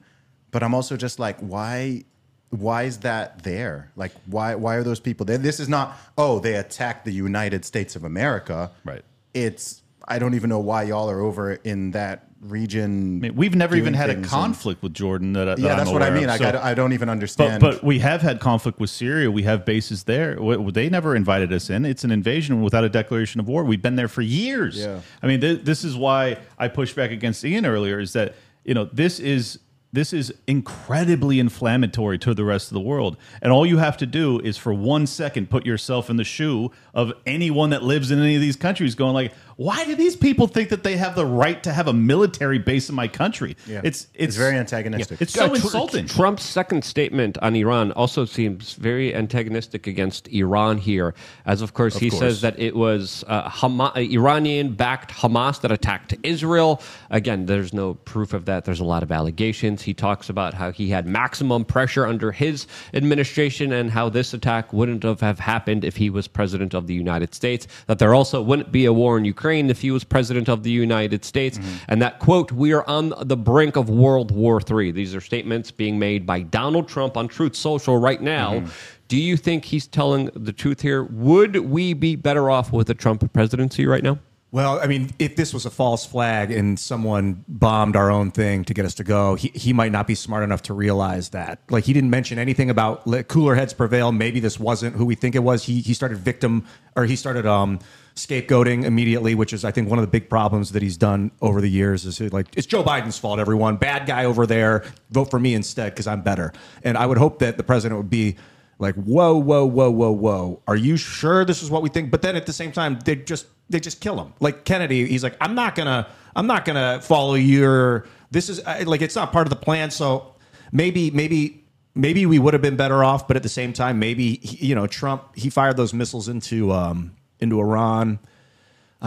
but I'm also just like, why why is that there? Like, why why are those people there? This is not oh they attacked the United States of America.
Right.
It's I don't even know why y'all are over in that region.
I mean, we've never even had a conflict and, with Jordan. That, that
yeah,
I'm
that's what I mean.
Of,
so, I, I, don't even understand.
But, but, we have had conflict with Syria. We have bases there. They never invited us in. It's an invasion without a declaration of war. We've been there for years.
Yeah.
I mean, th- this is why I pushed back against Ian earlier. Is that you know this is this is incredibly inflammatory to the rest of the world. And all you have to do is for one second put yourself in the shoe of anyone that lives in any of these countries going like, why do these people think that they have the right to have a military base in my country?
Yeah.
It's, it's,
it's very antagonistic.
Yeah. It's so uh, tr- insulting.
Trump's second statement on Iran also seems very antagonistic against Iran here, as of course of he course. says that it was uh, Hama- Iranian-backed Hamas that attacked Israel. Again, there's no proof of that. There's a lot of allegations. He talks about how he had maximum pressure under his administration and how this attack wouldn't have happened if he was president of the United States. That there also wouldn't be a war in Ukraine Ukraine if he was president of the United States. Mm-hmm. And that quote, we are on the brink of World War III. These are statements being made by Donald Trump on Truth Social right now. Mm-hmm. Do you think he's telling the truth here? Would we be better off with a Trump presidency right now?
Well, I mean, if this was a false flag and someone bombed our own thing to get us to go, he, he might not be smart enough to realize that. Like, he didn't mention anything about let cooler heads prevail. Maybe this wasn't who we think it was. He, he started victim, or he started um, scapegoating immediately, which is, I think, one of the big problems that he's done over the years. Is like, it's Joe Biden's fault, everyone. Bad guy over there. Vote for me instead because I'm better. And I would hope that the president would be like, whoa, whoa, whoa, whoa, whoa. Are you sure this is what we think? But then at the same time, they just they just kill him. Like Kennedy, he's like, I'm not gonna, I'm not gonna follow your. This is like it's not part of the plan. So maybe, maybe, maybe we would have been better off. But at the same time, maybe you know, Trump he fired those missiles into um into Iran.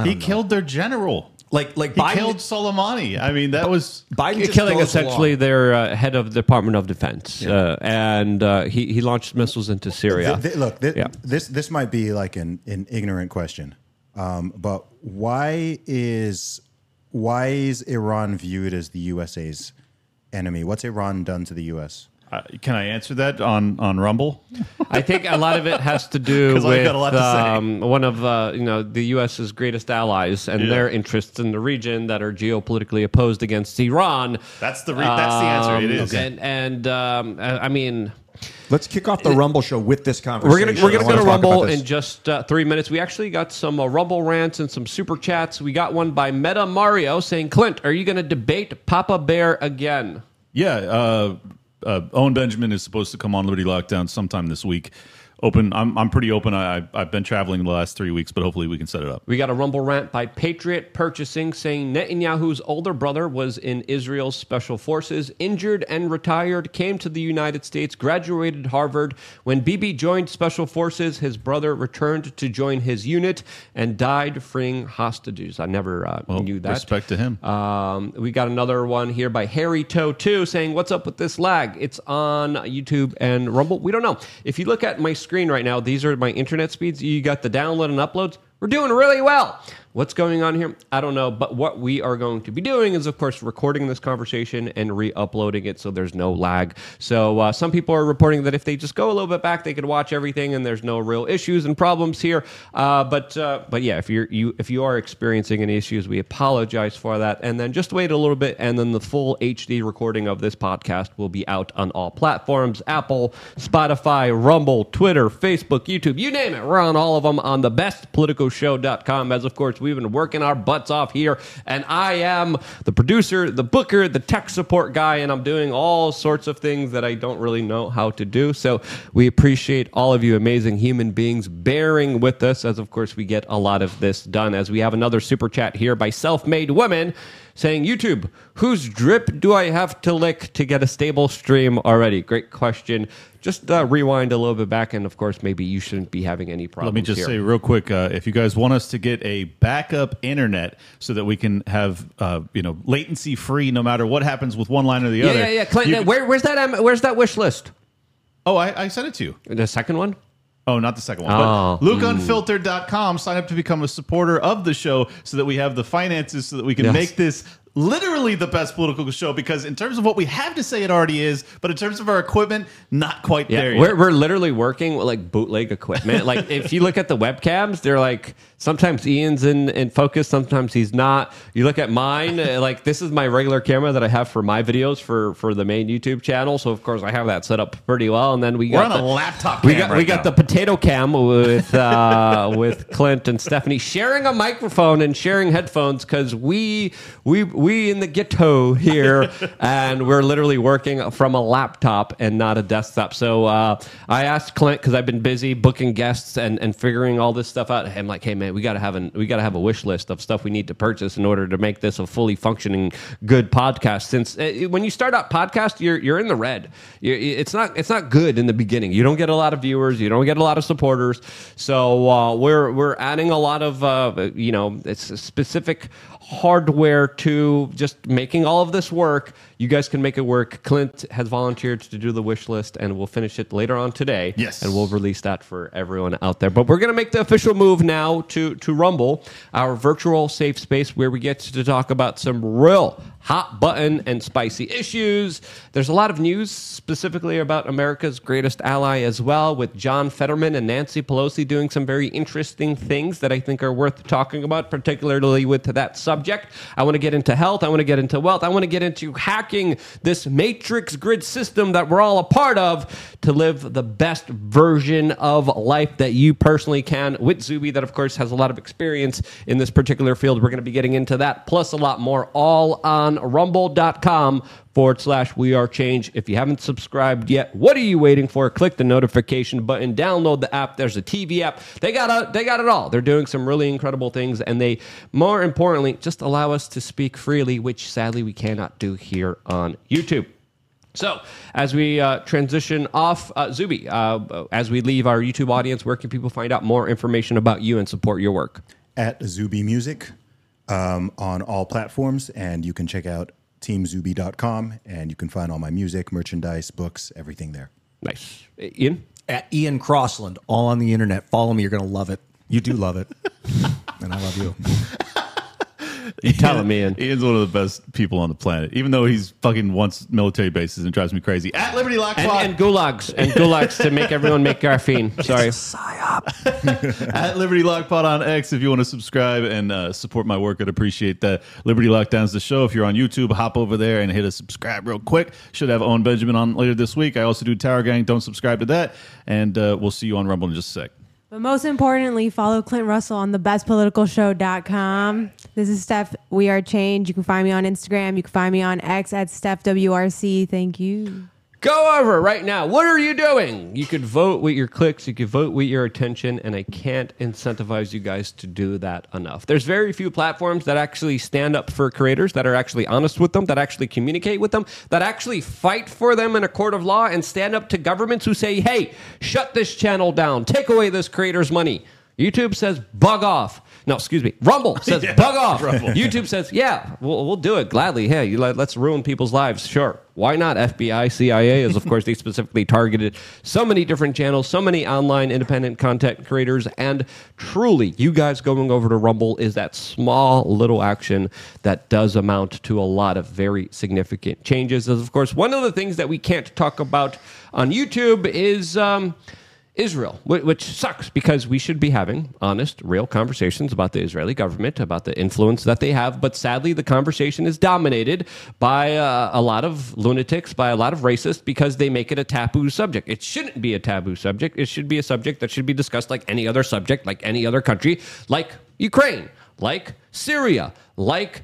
He know. killed their general.
Like like
he
Biden
killed Soleimani. I mean, that was
Biden killing essentially along. their uh, head of the Department of Defense, yeah. uh, and uh, he he launched missiles into Syria.
The, the, look, the, yeah. this this might be like an, an ignorant question, um, but why is why is Iran viewed as the USA's enemy? What's Iran done to the US?
Uh, can I answer that on, on Rumble?
I think a lot of it has to do with um, one of uh, you know the U.S.'s greatest allies and yeah. their interests in the region that are geopolitically opposed against Iran.
That's the re- that's the answer. It is,
um, and, and um, I mean.
Let's kick off the Rumble show with this conversation.
We're gonna we're gonna go to Rumble in just uh, three minutes. We actually got some uh, Rumble rants and some super chats. We got one by Meta Mario saying, "Clint, are you going to debate Papa Bear again?"
Yeah, uh, uh, Owen Benjamin is supposed to come on Liberty Lockdown sometime this week. Open. I'm I'm pretty open. I I've- been traveling the last three weeks, but hopefully we can set it up.
We got a Rumble rant by Patriot Purchasing saying Netanyahu's older brother was in Israel's special forces, injured and retired, came to the United States, graduated Harvard. When Bibi joined special forces, his brother returned to join his unit and died freeing hostages. I never uh,
Well,
knew that.
respect to him.
Um, we got another one here by Harry Toe 2 saying, What's up with this lag? It's on YouTube and Rumble. We don't know. If you look at my screen right now, these are my internet speeds. You got the download and uploads. We're doing really well. What's going on here? I don't know. But what we are going to be doing is, of course, recording this conversation and re uploading it so there's no lag. So uh, some people are reporting that if they just go a little bit back, they could watch everything and there's no real issues and problems here. Uh, but uh, but yeah, if you're you if you are experiencing any issues, we apologize for that. And then just wait a little bit, and then the full HD recording of this podcast will be out on all platforms: Apple, Spotify, Rumble, Twitter, Facebook, YouTube, you name it. We're on all of them on the bestpoliticalshow.com. As of course, we've been working our butts off here, and I am the producer, the booker, the tech support guy, and I'm doing all sorts of things that I don't really know how to do. So we appreciate all of you amazing human beings bearing with us, as of course we get a lot of this done. As we have another super chat here by Self Made Woman saying, YouTube, whose drip do I have to lick to get a stable stream already? Great question. Just uh, rewind a little bit back, and of course, maybe you shouldn't be having any problems.
Let me just
here.
say real quick: uh, if you guys want us to get a backup internet so that we can have uh, you know latency free, no matter what happens with one line or the
yeah,
other.
yeah, yeah. Clinton, where, where's that? Um, where's that wish list?
oh, I, I sent it to you.
The second one.
Oh, not the second one.
Oh.
But LukeUnfiltered.com. Sign up to become a supporter of the show so that we have the finances so that we can
Yes.
make this literally the best political show because in terms of what we have to say it already is but in terms of our equipment not quite
Yeah,
there yet.
we're, we're literally working with like bootleg equipment. like if you look at the webcams, they're like sometimes Ian's in, in focus, sometimes he's not. You look at mine, like this is my regular camera that I have for my videos for for the main YouTube channel. So of course I have that set up pretty well. And then we
We're
got the,
laptop
We got we
right
got the potato cam with uh, with Clint and Stephanie sharing a microphone and sharing headphones because we we we in the ghetto here and we're literally working from a laptop and not a desktop. So uh, I asked Clint because I've been busy booking guests and, and figuring all this stuff out. I'm like, hey man, we gotta have an we gotta have a wish list of stuff we need to purchase in order to make this a fully functioning good podcast. Since uh, when you start out podcast, you're you're in the red. You're, it's not it's not good in the beginning. You don't get a lot of viewers. You don't get a lot of supporters. So uh, we're we're adding a lot of uh, you know it's specific hardware to just making all of this work. You guys can make it work. Clint has volunteered to do the wish list, and we'll finish it later on today.
Yes.
and we'll release that for everyone out there. But we're going to make the official move now to to Rumble, our virtual safe space where we get to talk about some real hot button and spicy issues. There's a lot of news specifically about America's greatest ally as well, with John Fetterman and Nancy Pelosi doing some very interesting things that I think are worth talking about, particularly with that subject. I want to get into health. I want to get into wealth. I want to get into hacking this matrix grid system that we're all a part of to live the best version of life that you personally can with Zuby, that of course has a lot of experience in this particular field. We're going to be getting into that, plus a lot more, all on rumble.com forward slash we are change. If you haven't subscribed yet, what are you waiting for? Click the notification button, download the app. There's a TV app. They got a, they got it all. They're doing some really incredible things, and they more importantly just allow us to speak freely, which sadly we cannot do here on YouTube. So, as we uh, transition off, uh, Zuby, uh, as we leave our YouTube audience, where can people find out more information about you and support your work?
at Zuby Music um, on all platforms, and you can check out teamzuby.com, and you can find all my music, merchandise, books, everything there.
Nice. Ian?
At Ian Crossland, all on the internet. Follow me. You're going to love it. You do love it. and I love you.
You tell him, Ian.
Ian's one of the best people on the planet, even though he's fucking wants military bases and drives me crazy. At Liberty Lock
And,
Pod,
and gulags. And gulags to make everyone make graphene. Sorry.
at Liberty Lock Pod on X if you want to subscribe and uh, support my work. I'd appreciate that. Liberty Lockdown's the show. If you're on YouTube, hop over there and hit a subscribe real quick. Should have Owen Benjamin on later this week. I also do Tower Gang. Don't subscribe to that. And uh, we'll see you on Rumble in just a sec.
But most importantly, follow Clint Russell on thebestpoliticalshow.com. This is Steph. We are change. You can find me on Instagram. You can find me on X at Steph WRC. Thank you.
Go over right now. What are you doing? You could vote with your clicks, you could vote with your attention, and I can't incentivize you guys to do that enough. There's very few platforms that actually stand up for creators, that are actually honest with them, that actually communicate with them, that actually fight for them in a court of law and stand up to governments who say, hey, shut this channel down, take away this creator's money. YouTube says, bug off. No, excuse me. Rumble says, bug off. YouTube says, yeah, we'll, we'll do it gladly. Hey, you let, let's ruin people's lives. Sure. Why not? FBI, CIA is, of course, they specifically targeted so many different channels, so many online independent content creators. And truly, you guys going over to Rumble is that small little action that does amount to a lot of very significant changes. As, of course, one of the things that we can't talk about on YouTube is. Um, Israel, which sucks because we should be having honest, real conversations about the Israeli government, about the influence that they have. But sadly, the conversation is dominated by uh, a lot of lunatics, by a lot of racists, because they make it a taboo subject. It shouldn't be a taboo subject. It should be a subject that should be discussed like any other subject, like any other country, like Ukraine, like Syria, like.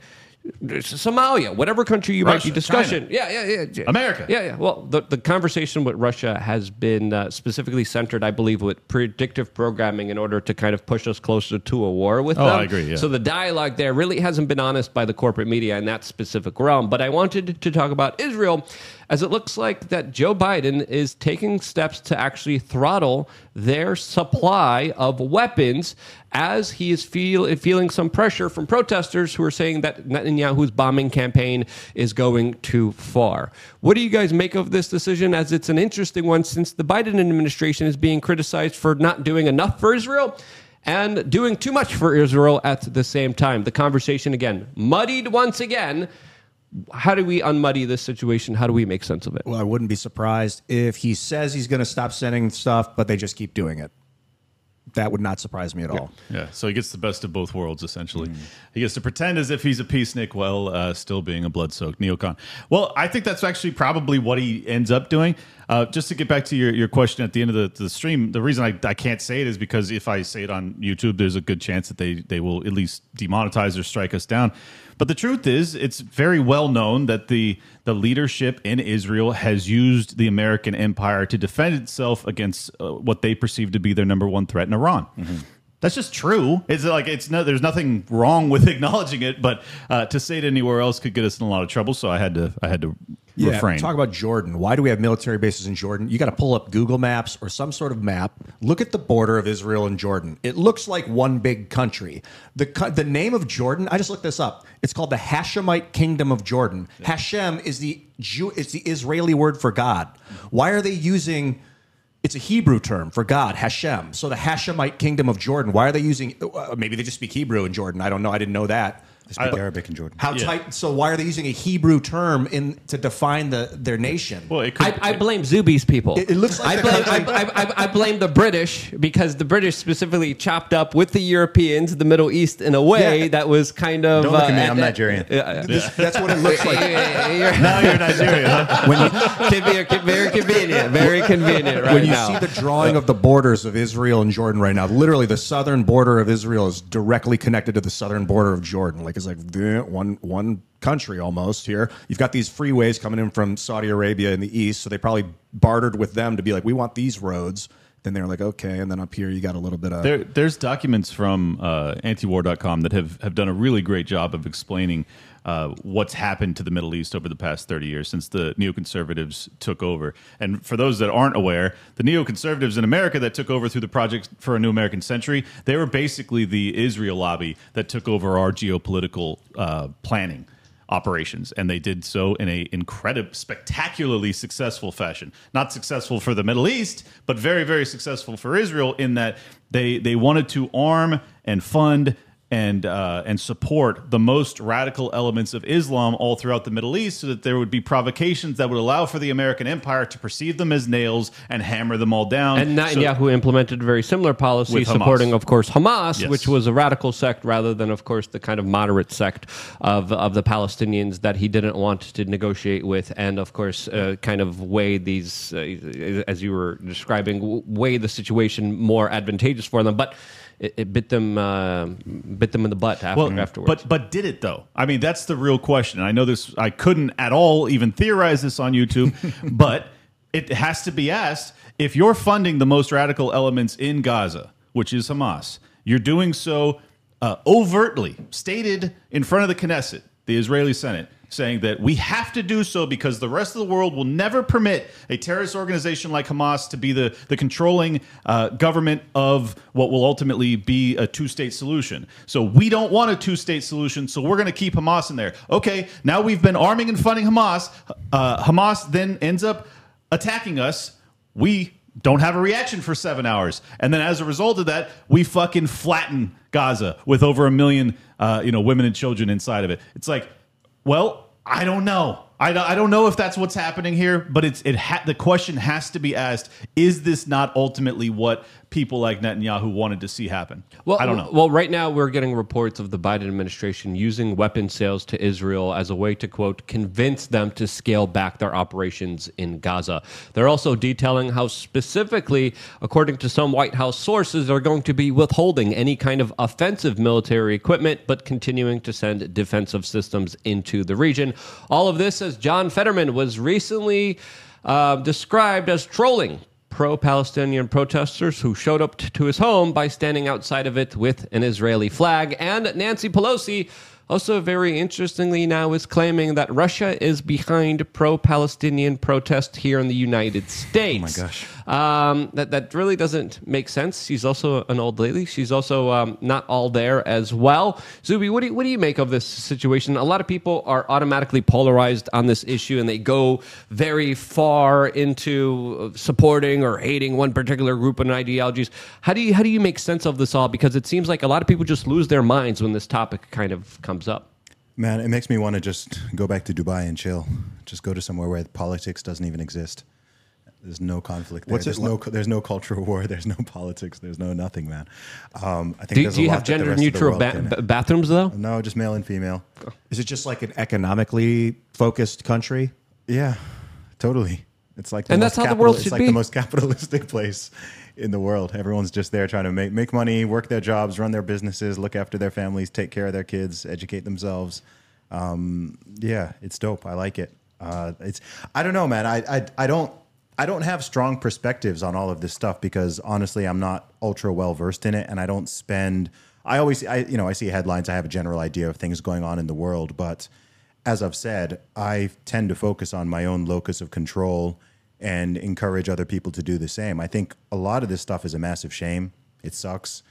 Somalia, whatever country you might
Russia,
be discussing, yeah, yeah, yeah, yeah.
America.
yeah, yeah. Well, the, the conversation with Russia has been uh, specifically centered, I believe, with predictive programming in order to kind of push us closer to a war with
Oh,
them.
I agree, yeah.
So the dialogue there really hasn't been honest by the corporate media in that specific realm. But I wanted to talk about Israel as it looks like that Joe Biden is taking steps to actually throttle their supply of weapons as he is feel, feeling some pressure from protesters who are saying that Netanyahu's bombing campaign is going too far. What do you guys make of this decision? As it's an interesting one since the Biden administration is being criticized for not doing enough for Israel and doing too much for Israel at the same time. The conversation again muddied once again. How do we unmuddy this situation? How do we make sense of it?
Well, I wouldn't be surprised if he says he's going to stop sending stuff, but they just keep doing it. That would not surprise me at all.
Yeah, so he gets the best of both worlds, essentially. He gets to pretend as if he's a peacenik while uh, still being a blood soaked neocon. Well, I think that's actually probably what he ends up doing. Uh, just to get back to your, your question at the end of the, the stream, the reason I, I can't say it is because if I say it on YouTube, there's a good chance that they, they will at least demonetize or strike us down. But the truth is, it's very well known that the the leadership in Israel has used the American empire to defend itself against uh, what they perceive to be their number one threat in Iran. That's just true. It's like it's no. There's nothing wrong with acknowledging it, but uh, to say it anywhere else could get us in a lot of trouble. So I had to. I had to refrain.
Talk about Jordan. Why do we have military bases in Jordan? You got to pull up Google Maps or some sort of map. Look at the border of Israel and Jordan. It looks like one big country. The co- the name of Jordan. I just looked this up. It's called the Hashemite Kingdom of Jordan. Hashem is the Jew. It's the Israeli word for God. Why are they using? It's a Hebrew term for God, Hashem. So the Hashemite Kingdom of Jordan. Why are they using? Uh, maybe they just speak Hebrew in Jordan. I don't know. I didn't know that.
They speak Arabic in Jordan.
How
Yeah.
tight? So why are they using a Hebrew term in to define the their nation?
well, it could.
I, I blame Zuby's people.
It- it looks like
I
the
blame,
country-
I, I, I, I blame the British because the British specifically chopped up with the Europeans, the Middle East, in a way
Yeah.
that was kind of.
Don't look at me,
uh,
I'm
uh,
Nigerian.
uh,
This- that's what it looks like.
you're-
now you're Nigerian. Huh?
when you
Conve- very convenient. Very convenient right
when you
now.
see the drawing of the borders of Israel and Jordan right now, literally the southern border of Israel is directly connected to the southern border of Jordan. Like like one one country almost here. You've got these freeways coming in from Saudi Arabia in the east, so they probably bartered with them to be like, we want these roads. Then they're like, okay, and then up here you got a little bit of
There, there's documents from uh, antiwar.com that have, have done a really great job of explaining uh, what's happened to the Middle East over the past 30 years since the neoconservatives took over. And for those that aren't aware, the neoconservatives in America that took over through the Project for a New American Century, they were basically the Israel lobby that took over our geopolitical uh, planning operations and they did so in a incredible spectacularly successful fashion not successful for the middle east but very very successful for israel in that they they wanted to arm and fund and uh, and support the most radical elements of Islam all throughout the Middle East, so that there would be provocations that would allow for the American empire to perceive them as nails and hammer them all down.
And
So-
Netanyahu implemented a very similar policy, supporting, of course, Hamas,
Yes.
which was a radical sect rather than, of course, the kind of moderate sect of of the Palestinians that he didn't want to negotiate with, and of course, uh, kind of weigh these, uh, as you were describing, weigh the situation more advantageous for them, but. It, it bit them, uh, bit them in the butt after, afterwards.
But but did it though? I mean, that's the real question. I know this. I couldn't at all even theorize this on YouTube, but it has to be asked if you're funding the most radical elements in Gaza, which is Hamas, you're doing so uh, overtly, stated in front of the Knesset, the Israeli Senate, saying that we have to do so because the rest of the world will never permit a terrorist organization like Hamas to be the, the controlling uh, government of what will ultimately be a two state solution. So we don't want a two state solution, so we're going to keep Hamas in there. Okay, now we've been arming and funding Hamas. Uh, Hamas then ends up attacking us. We don't have a reaction for seven hours. And then as a result of that, we fucking flatten Gaza with over a million, uh, you know, women and children inside of it. It's like, well, I don't know. I don't, I don't know if that's what's happening here, but it's it. Ha- the question has to be asked: Is this not ultimately what people like Netanyahu wanted to see happen?
Well,
I don't know.
Well, right now we're getting reports of the Biden administration using weapon sales to Israel as a way to quote convince them to scale back their operations in Gaza. They're also detailing how specifically, according to some White House sources, they're going to be withholding any kind of offensive military equipment, but continuing to send defensive systems into the region. All of this, as John Fetterman was recently uh, described as trolling pro Palestinian protesters who showed up t- to his home by standing outside of it with an Israeli flag. And Nancy Pelosi, also very interestingly, now is claiming that Russia is behind pro Palestinian protest here in the United States.
Oh my gosh.
Um, that, that really doesn't make sense. She's also an old lady. She's also um, not all there as well. Zuby, what do, you, what do you make of this situation? A lot of people are automatically polarized on this issue and they go very far into supporting or hating one particular group and ideologies. How do you, how do you make sense of this all? Because it seems like a lot of people just lose their minds when this topic kind of comes up.
Man, it makes me want to just go back to Dubai and chill. Just go to somewhere where politics doesn't even exist. There's no conflict there.
What's it
there's
like-
no there's no cultural war. There's no politics. There's no nothing, man. Um, I think
Do,
there's
do
a
you
lot
have gender
rest of the
neutral ba- ba- bathrooms though?
No, just male and female.
Is it just like an economically focused country?
Yeah, totally. It's like the
And
most
that's how the
capital-
world
it's
should
like
be.
the most capitalistic place in the world. Everyone's just there trying to make make money, work their jobs, run their businesses, look after their families, take care of their kids, educate themselves. Um, yeah, it's dope. I like it. Uh, it's I don't know, man. I, I I don't I don't have strong perspectives on all of this stuff because honestly, I'm not ultra well versed in it, and I don't spend. I always I you know I see headlines. I have a general idea of things going on in the world, but as I've said, I tend to focus on my own locus of control and encourage other people to do the same. I think a lot of this stuff is a massive shame. It sucks.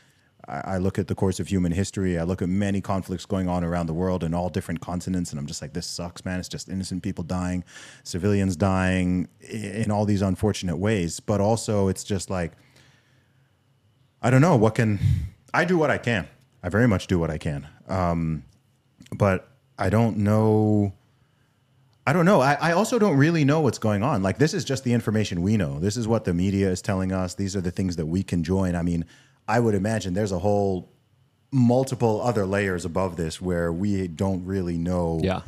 I, I look at the course of human history. I look at many conflicts going on around the world in all different continents, and I'm just like, this sucks, man. It's just innocent people dying, civilians dying in all these unfortunate ways. But also, it's just like, I don't know what can I do what I can. I very much do what I can. Um, but I don't know. I don't know. I, I also don't really know what's going on. Like this is just the information we know. This is what the media is telling us. These are the things that we can join. I mean, I would imagine there's a whole multiple other layers above this where we don't really know.
Yeah.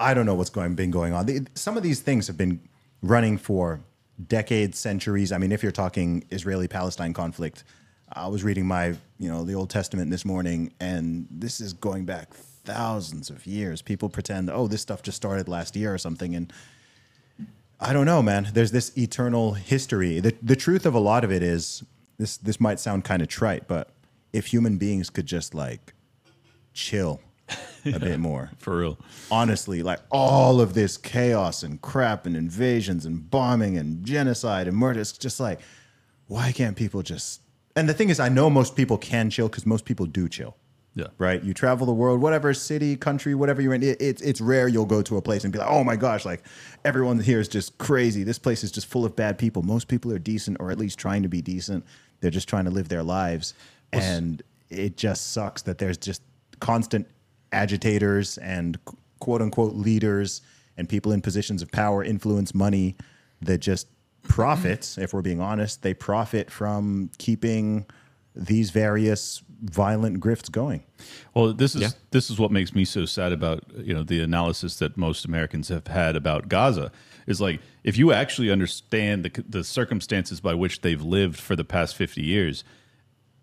I don't know what's going been going on. The- Some of these things have been running for decades, centuries. I mean, if you're talking Israeli-Palestine conflict, I was reading my, you know, the Old Testament this morning, and this is going back thousands of years. People pretend, oh, this stuff just started last year or something, and I don't know, man. There's this eternal history. The the truth of a lot of it is this. This might sound kind of trite, but if human beings could just like chill a bit more,
For real.
honestly, like all of this chaos and crap and invasions and bombing and genocide and murder, it's just like, why can't people just? And the thing is, I know most people can chill because most people do chill.
Yeah.
Right. You travel the world, whatever city, country, whatever you're in. It, it's it's rare you'll go to a place and be like, oh my gosh, like everyone here is just crazy. This place is just full of bad people. Most people are decent, or at least trying to be decent. They're just trying to live their lives, and it just sucks that there's just constant agitators and quote unquote leaders and people in positions of power, influence, money that just profit. if we're being honest, they profit from keeping these various violent grifts going.
Well, this is
Yeah.
this is what makes me so sad about you know the analysis that most Americans have had about Gaza is like if you actually understand the the circumstances by which they've lived for the past 50 years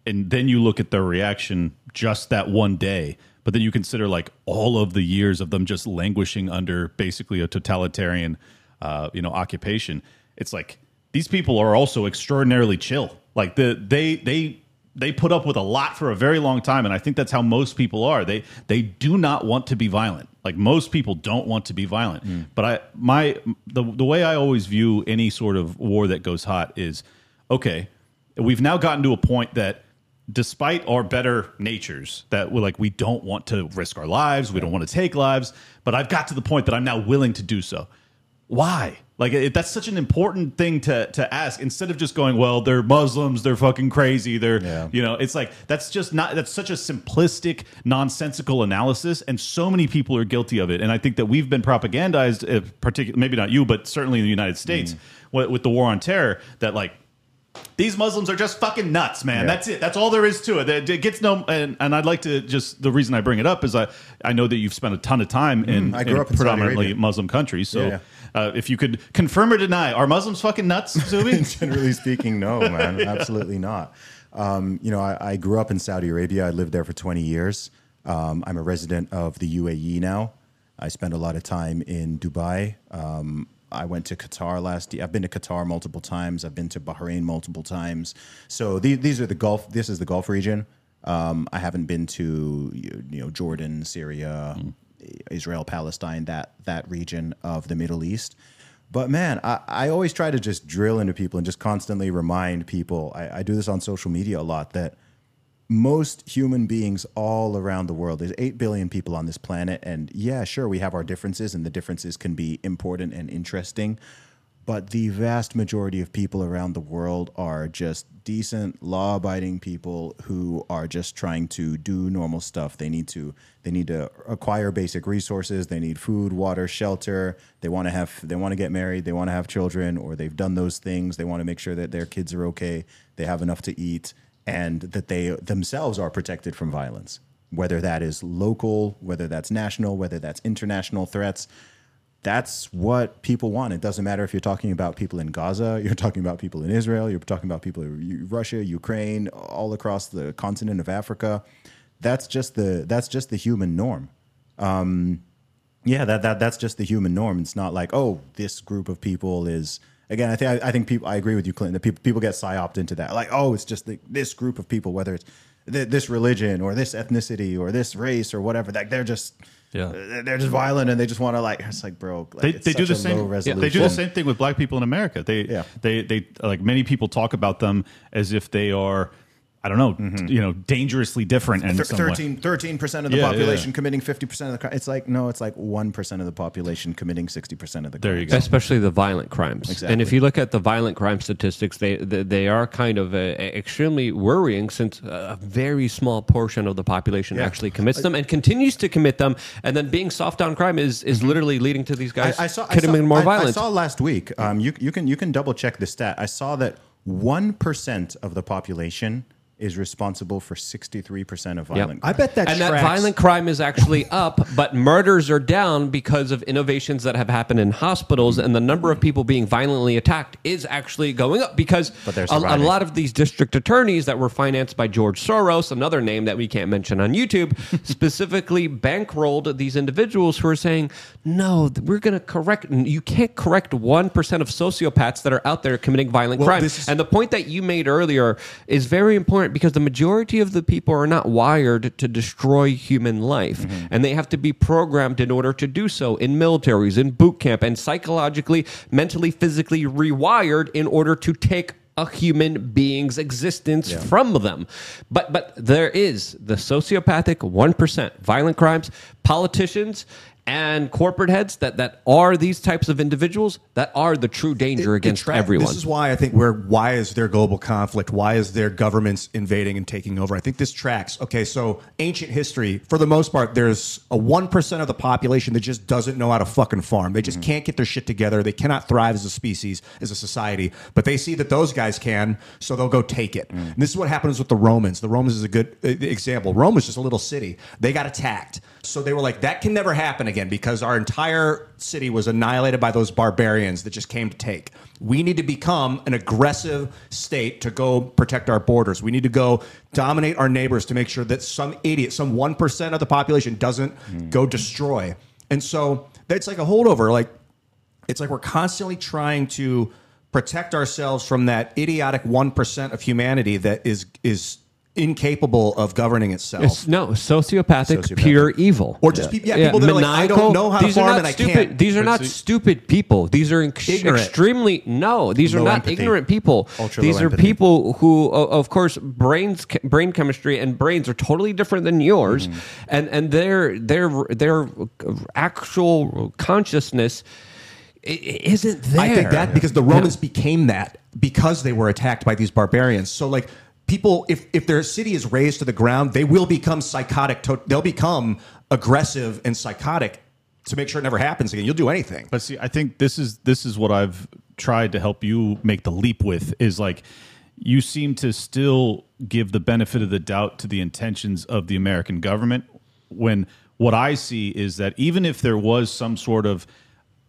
and then you look at their reaction just that one day but then you consider like all of the years of them just languishing under basically a totalitarian uh, you know occupation it's like these people are also extraordinarily chill. Like the they they they put up with a lot for a very long time, and I think that's how most people are. They they do not want to be violent. Like most people don't want to be violent. Hmm. But I my the the way I always view any sort of war that goes hot is okay. We've now gotten to a point that despite our better natures that we're like we don't want to risk our lives we don't want to take lives but i've got to the point that i'm now willing to do so why like it, that's such an important thing to to ask instead of just going well they're muslims they're fucking crazy they're
Yeah.
you know it's like that's just not that's such a simplistic nonsensical analysis and so many people are guilty of it and i think that we've been propagandized uh, particularly maybe not you but certainly in the united states with, with the war on terror that like these Muslims are just fucking nuts, man.
Yeah.
That's it. That's all there is to it. It, gets no, and, and I'd like to just the reason I bring it up is I I know that you've spent a ton of time in,
Mm, I grew up in
predominantly Muslim countries. So
Yeah,
Uh, if you could confirm or deny, are Muslims fucking nuts, Zuby?
Generally speaking, no, man, absolutely not. Um, you know, I, I grew up in Saudi Arabia. I lived there for 20 years. Um, I'm a resident of the UAE now. I spend a lot of time in Dubai. Um, I went to Qatar last year. I've been to Qatar multiple times. I've been to Bahrain multiple times. So these, these are the Gulf. This is the Gulf region. Um, I haven't been to you you know Jordan, Syria, Israel, Palestine, that that region of the Middle East. But man, I, I always try to just drill into people and just constantly remind people. I, I do this on social media a lot that most human beings all around the world, there's 8 billion people on this planet. And yeah, sure, we have our differences, and the differences can be important and interesting. But the vast majority of people around the world are just decent, law-abiding people who are just trying to do normal stuff. They need to they need to acquire basic resources. They need food, water, shelter. They want to have they want to get married. They want to have children, or they've done those things. They want to make sure that their kids are okay. They have enough to eat, and that they themselves are protected from violence. Whether that is local, whether that's national, whether that's international threats that's what people want. It doesn't matter if you're talking about people in Gaza, you're talking about people in Israel, you're talking about people in Russia, Ukraine, all across the continent of Africa. That's just the that's just the human norm. Um, yeah, that, that that's just the human norm. It's not like oh, this group of people is again. I think I, I think people. I agree with you, Clinton. That people people get psyoped into that. Like oh, it's just the, this group of people, whether it's th- this religion or this ethnicity or this race or whatever. Like they're just
Yeah.
Uh, they're they're just violent and they just want to like. It's like bro, like,
they, they do the same. Yeah, they do the same thing with black people in America. They
Yeah.
they they like many people talk about them as if they are, I don't know, t- you know, dangerously different and
Thir- 13 percent of the
Yeah, yeah,
population
yeah.
committing fifty percent of the crime. It's like no, it's like one percent of the population committing sixty percent of the.
There you
crimes.
go.
especially the violent crimes.
Exactly.
And if you look at the violent crime statistics, they they, they are kind of uh, extremely worrying since a very small portion of the population
Yeah.
actually commits them and continues to commit them. And then being soft on crime is is literally leading to these guys
Mm-hmm. I, I saw, I
committing
saw,
more
I-
violence.
I saw last week. Um, you you can you can double check the stat. I saw that one percent of the population is responsible for sixty three percent of violent. Crime.
I bet that
and that violent crime is actually up, but murders are down because of innovations that have happened in hospitals, and the number of people being violently attacked is actually going up because
But
a, a lot of these district attorneys that were financed by George Soros, another name that we can't mention on YouTube, specifically bankrolled these individuals who are saying, "No, we're going to correct. You can't correct one percent of sociopaths that are out there committing violent
Well,
crime."
is-
and the point that you made earlier is very important because the majority of the people are not wired to destroy human life. Mm-hmm. And they have to be programmed in order to do so in militaries, in boot camp, and psychologically, mentally, physically rewired in order to take a human being's existence from them. But but there is the sociopathic 1% violent crimes, politicians and corporate heads that, that are these types of individuals that are the true danger
It-
against
track-
everyone.
This is why I think we're why is there global conflict? Why is there governments invading and taking over? I think this tracks. Okay, so ancient history, for the most part, there's a one percent of the population that just doesn't know how to fucking farm. They just
Mm-hmm.
can't get their shit together. They cannot thrive as a species, as a society. But they see that those guys can, so they'll go take it.
Mm.
And this is what happens with the Romans. The Romans is a good uh, example. Rome was just a little city. They got attacked. So they were like, that can never happen again because our entire city was annihilated by those barbarians that just came to take. We need to become an aggressive state to go protect our borders. We need to go dominate our neighbors to make sure that some idiot, some 1% of the population doesn't hmm. go destroy. And so that's like a holdover. Like, it's like we're constantly trying to protect ourselves from that idiotic one percent of humanity that is is incapable of governing itself.
It's, no, sociopathic,
Sociopathic.
pure evil.
Or just peop- yeah, people that are like, I don't know how to
these are
farm
not
and I
stupid,
can't.
These are not
see-
stupid people. These are ex-
Ignorant.
extremely no. These are not
empathy.
ignorant people.
Ultra
these are
empathy.
people who, of course, brains, brain chemistry, and brains are totally different than yours,
Mm-hmm.
and and their their their actual consciousness i- i- isn't there.
I think that because the Romans became that because they were attacked by these barbarians. So like people, if if their city is razed to the ground, they will become psychotic. To, they'll become aggressive and psychotic to make sure it never happens again. You'll do anything.
But see, I think this is this is what I've tried to help you make the leap with is like you seem to still give the benefit of the doubt to the intentions of the American government when what I see is that even if there was some sort of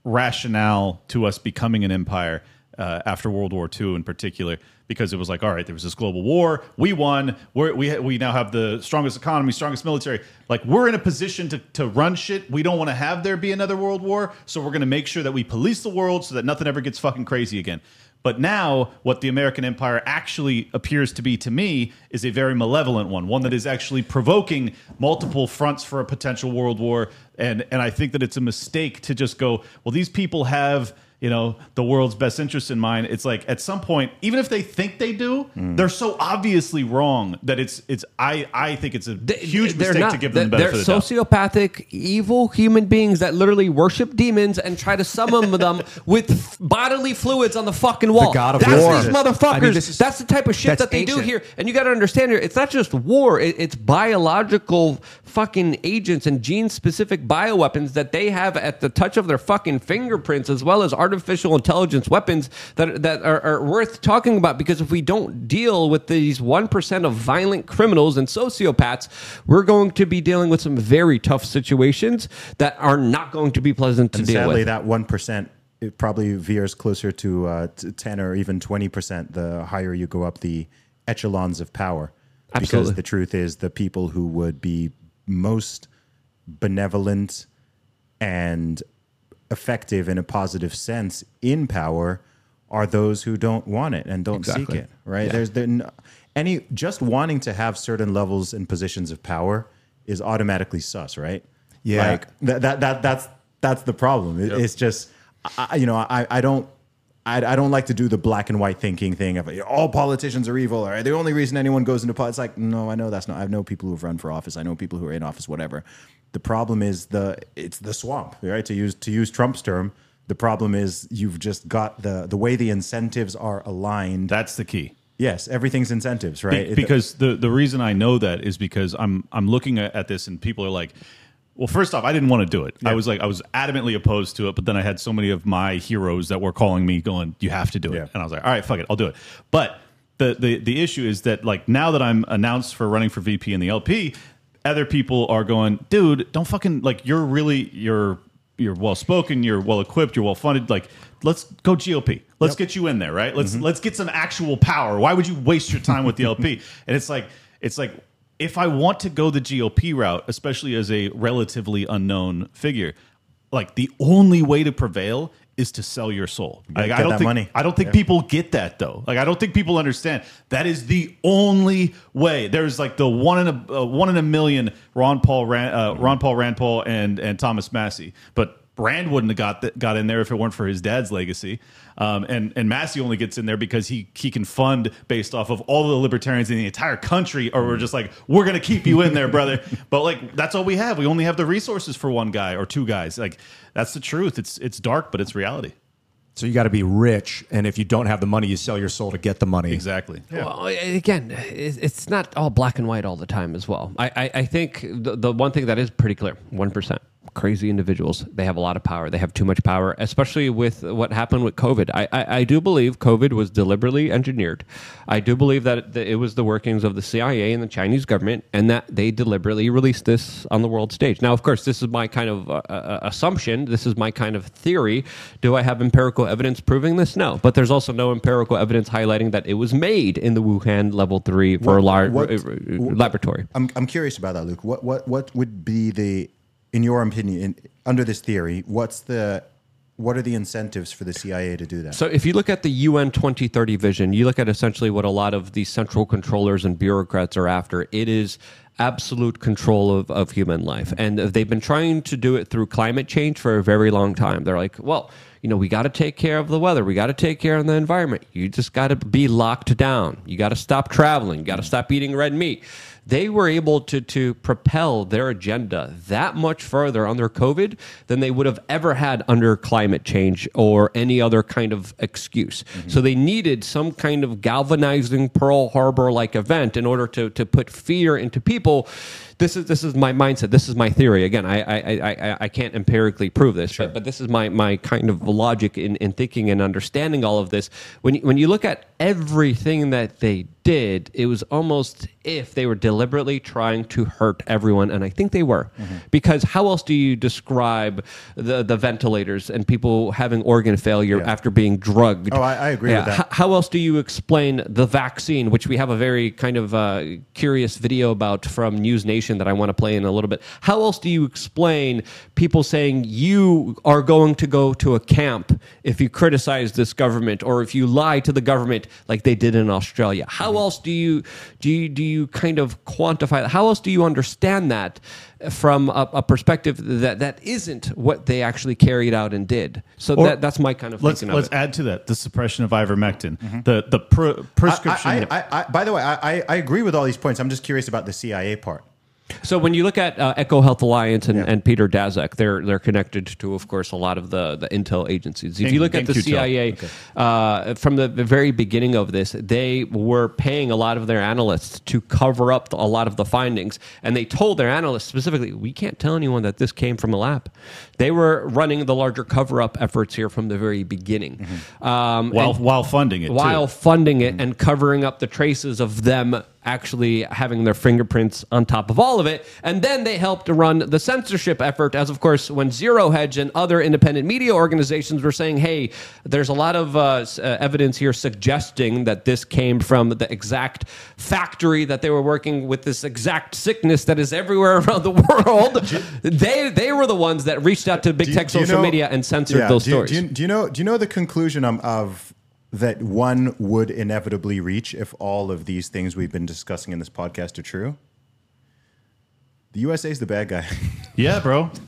rationale to us becoming an empire uh, after World War II in particular, because it was like, all right, there was this global war, we won, we're, we we now have the strongest economy, strongest military. Like we're in a position to to run shit. We don't want to have there be another world war, so we're going to make sure that we police the world so that nothing ever gets fucking crazy again. But now, what the American empire actually appears to be to me is a very malevolent one, one that is actually provoking multiple fronts for a potential world war. And and I think that it's a mistake to just go, well, these people have you know the world's best interests in mind. It's like at some point, even if they think they do, mm. they're so obviously wrong that it's it's. I I think it's a
They-
huge
they're
mistake
not-
to give them the
they're-
benefit of the doubt.
sociopathic, evil human beings that literally worship demons and try to summon them with bodily fluids on the fucking wall.
the god of
that's
war.
these motherfuckers.
I mean, this is-
that's the type of shit that they do here. And you got to understand here, it's not just war. It, it's biological fucking agents and gene-specific bioweapons that they have at the touch of their fucking fingerprints, as well as artificial intelligence weapons that that are, are worth talking about. Because if we don't deal with these one percent of violent criminals and sociopaths, we're going to be dealing with some very tough situations that are not going to be pleasant to
And
deal
sadly,
with.
that one percent it probably veers closer to, uh, to ten or even twenty percent. The higher you go up the echelons of power, because the truth is, the people who would be most benevolent and effective in a positive sense in power are those who don't want it and don't
Exactly.
seek it. Right? There's there, n- any just wanting to have certain levels and positions of power is automatically sus, right?
Yeah.
Like that, that, that that's that's the problem. It- It's just, I, you know, I, I don't. I, I don't like to do the black and white thinking thing of all politicians are evil or the only reason anyone goes into politics. Like, no, I know that's not. I know people who've run for office. I know people who are in office. Whatever. The problem is the it's the swamp, right? To use to use Trump's term, the problem is you've just got the the way the incentives are aligned.
That's the key.
yes, everything's incentives, right? It-
because the the reason I know that is because I'm I'm looking at this and people are like, well, first off, I didn't want to do it. I was like, I was adamantly opposed to it, but then I had so many of my heroes that were calling me, going, "You have to do it,"
Yeah.
and I was like, "All right, fuck it, I'll do it." But the the the issue is that like now that I'm announced for running for VP in the LP, other people are going, "Dude, don't fucking like you're really you're." You're well spoken. You're well equipped. You're well funded. Like, let's go GOP. Let's get you in there, right? Let's mm-hmm. let's get some actual power. Why would you waste your time with the LP? And it's like it's like if I want to go the GOP route, especially as a relatively unknown figure, like the only way to prevail is to sell your soul. Like, I don't think
money.
I don't think
Yeah.
people get that though. Like I don't think people understand that is the only way. There's like the one in a uh, one in a million Ron Paul Rand, uh, Ron Paul Rand Paul and and Thomas Massie, but. Rand wouldn't have got th- got in there if it weren't for his dad's legacy, um, and and Massie only gets in there because he he can fund based off of all the libertarians in the entire country, or we're just like we're gonna keep you in there, brother. But like that's all we have. We only have the resources for one guy or two guys. Like that's the truth. It's it's dark, but it's reality.
So you got to be rich, and if you don't have the money, you sell your soul to get the money.
Exactly.
Well, again, it's not all black and white all the time as well. I, I, I think the, the one thing that is pretty clear 1%. Crazy individuals. They have a lot of power. They have too much power, especially with what happened with COVID. I, I, I do believe COVID was deliberately engineered. I do believe that it, that it was the workings of the CIA and the Chinese government, and that they deliberately released this on the world stage. Now, of course, this is my kind of uh, uh, assumption. This is my kind of theory. Do I have empirical evidence proving this? No. But there's also no empirical evidence highlighting that it was made in the Wuhan level three for a lar-
what-
uh, uh, laboratory.
I'm I'm curious about that, Luke. What what what would be the, in your opinion, in, under this theory, what's the what are the incentives for the CIA to do that?
So if you look at the UN 2030 vision, you look at essentially what a lot of the central controllers and bureaucrats are after. It is absolute control of, of human life. And they've been trying to do it through climate change for a very long time. They're like, well, you know, we got to take care of the weather. We got to take care of the environment. You just got to be locked down. You got to stop traveling. You got to stop eating red meat. They were able to to propel their agenda that much further under COVID than they would have ever had under climate change or any other kind of excuse. Mm-hmm. So they needed some kind of galvanizing Pearl Harbor like event in order to to put fear into people this is this is my mindset. This is my theory. Again, I I, I, I- can't empirically prove this, but, but this is my, my kind of logic in, in thinking and understanding all of this. When you, when you look at everything that they did, it was almost if they were deliberately trying to hurt everyone, and I think they were, because how else do you describe the the ventilators and people having organ failure
Yeah.
after being drugged?
Oh, I- I agree with that.
H- how else do you explain the vaccine, which we have a very kind of uh, curious video about from News Nation that I want to play in a little bit? How else do you explain people saying you are going to go to a camp if you criticize this government or if you lie to the government like they did in Australia? How mm-hmm. else do you do you, do you kind of quantify that? How else do you understand that from a, a perspective that that isn't what they actually carried out and did? So
Or-
that, that's my kind of
Let's
thinking
let's
of it.
add to that the suppression of ivermectin, mm-hmm. the the pro- prescription.
I, I, I, I, by the way, I, I- I agree with all these points. I'm just curious about the CIA part.
So when you look at uh, EcoHealth Alliance and,
Yeah.
and Peter Daszak, they're they're connected to, of course, a lot of the, the intel agencies. If you look at the
Thank you, Tel.
CIA uh, from the very beginning of this, they were paying a lot of their analysts to cover up a lot of the findings, and they told their analysts specifically, "We can't tell anyone that this came from a lab." They were running the larger cover up efforts here from the very beginning, um,
while while funding it too.
while funding it and covering up the traces of them actually having their fingerprints on top of all of it. And then they helped to run the censorship effort, as of course, when Zero Hedge and other independent media organizations were saying, hey, there's a lot of uh, uh, evidence here suggesting that this came from the exact factory that they were working with this exact sickness that is everywhere around the world. they, they were the ones that reached out to big
Do you-
tech
do you
social
know-
media and censored
Yeah,
those
do you-
stories.
Do you, do you know? Do you know the conclusion um, of that one would inevitably reach if all of these things we've been discussing in this podcast are true? The USA is the bad guy,
yeah, bro.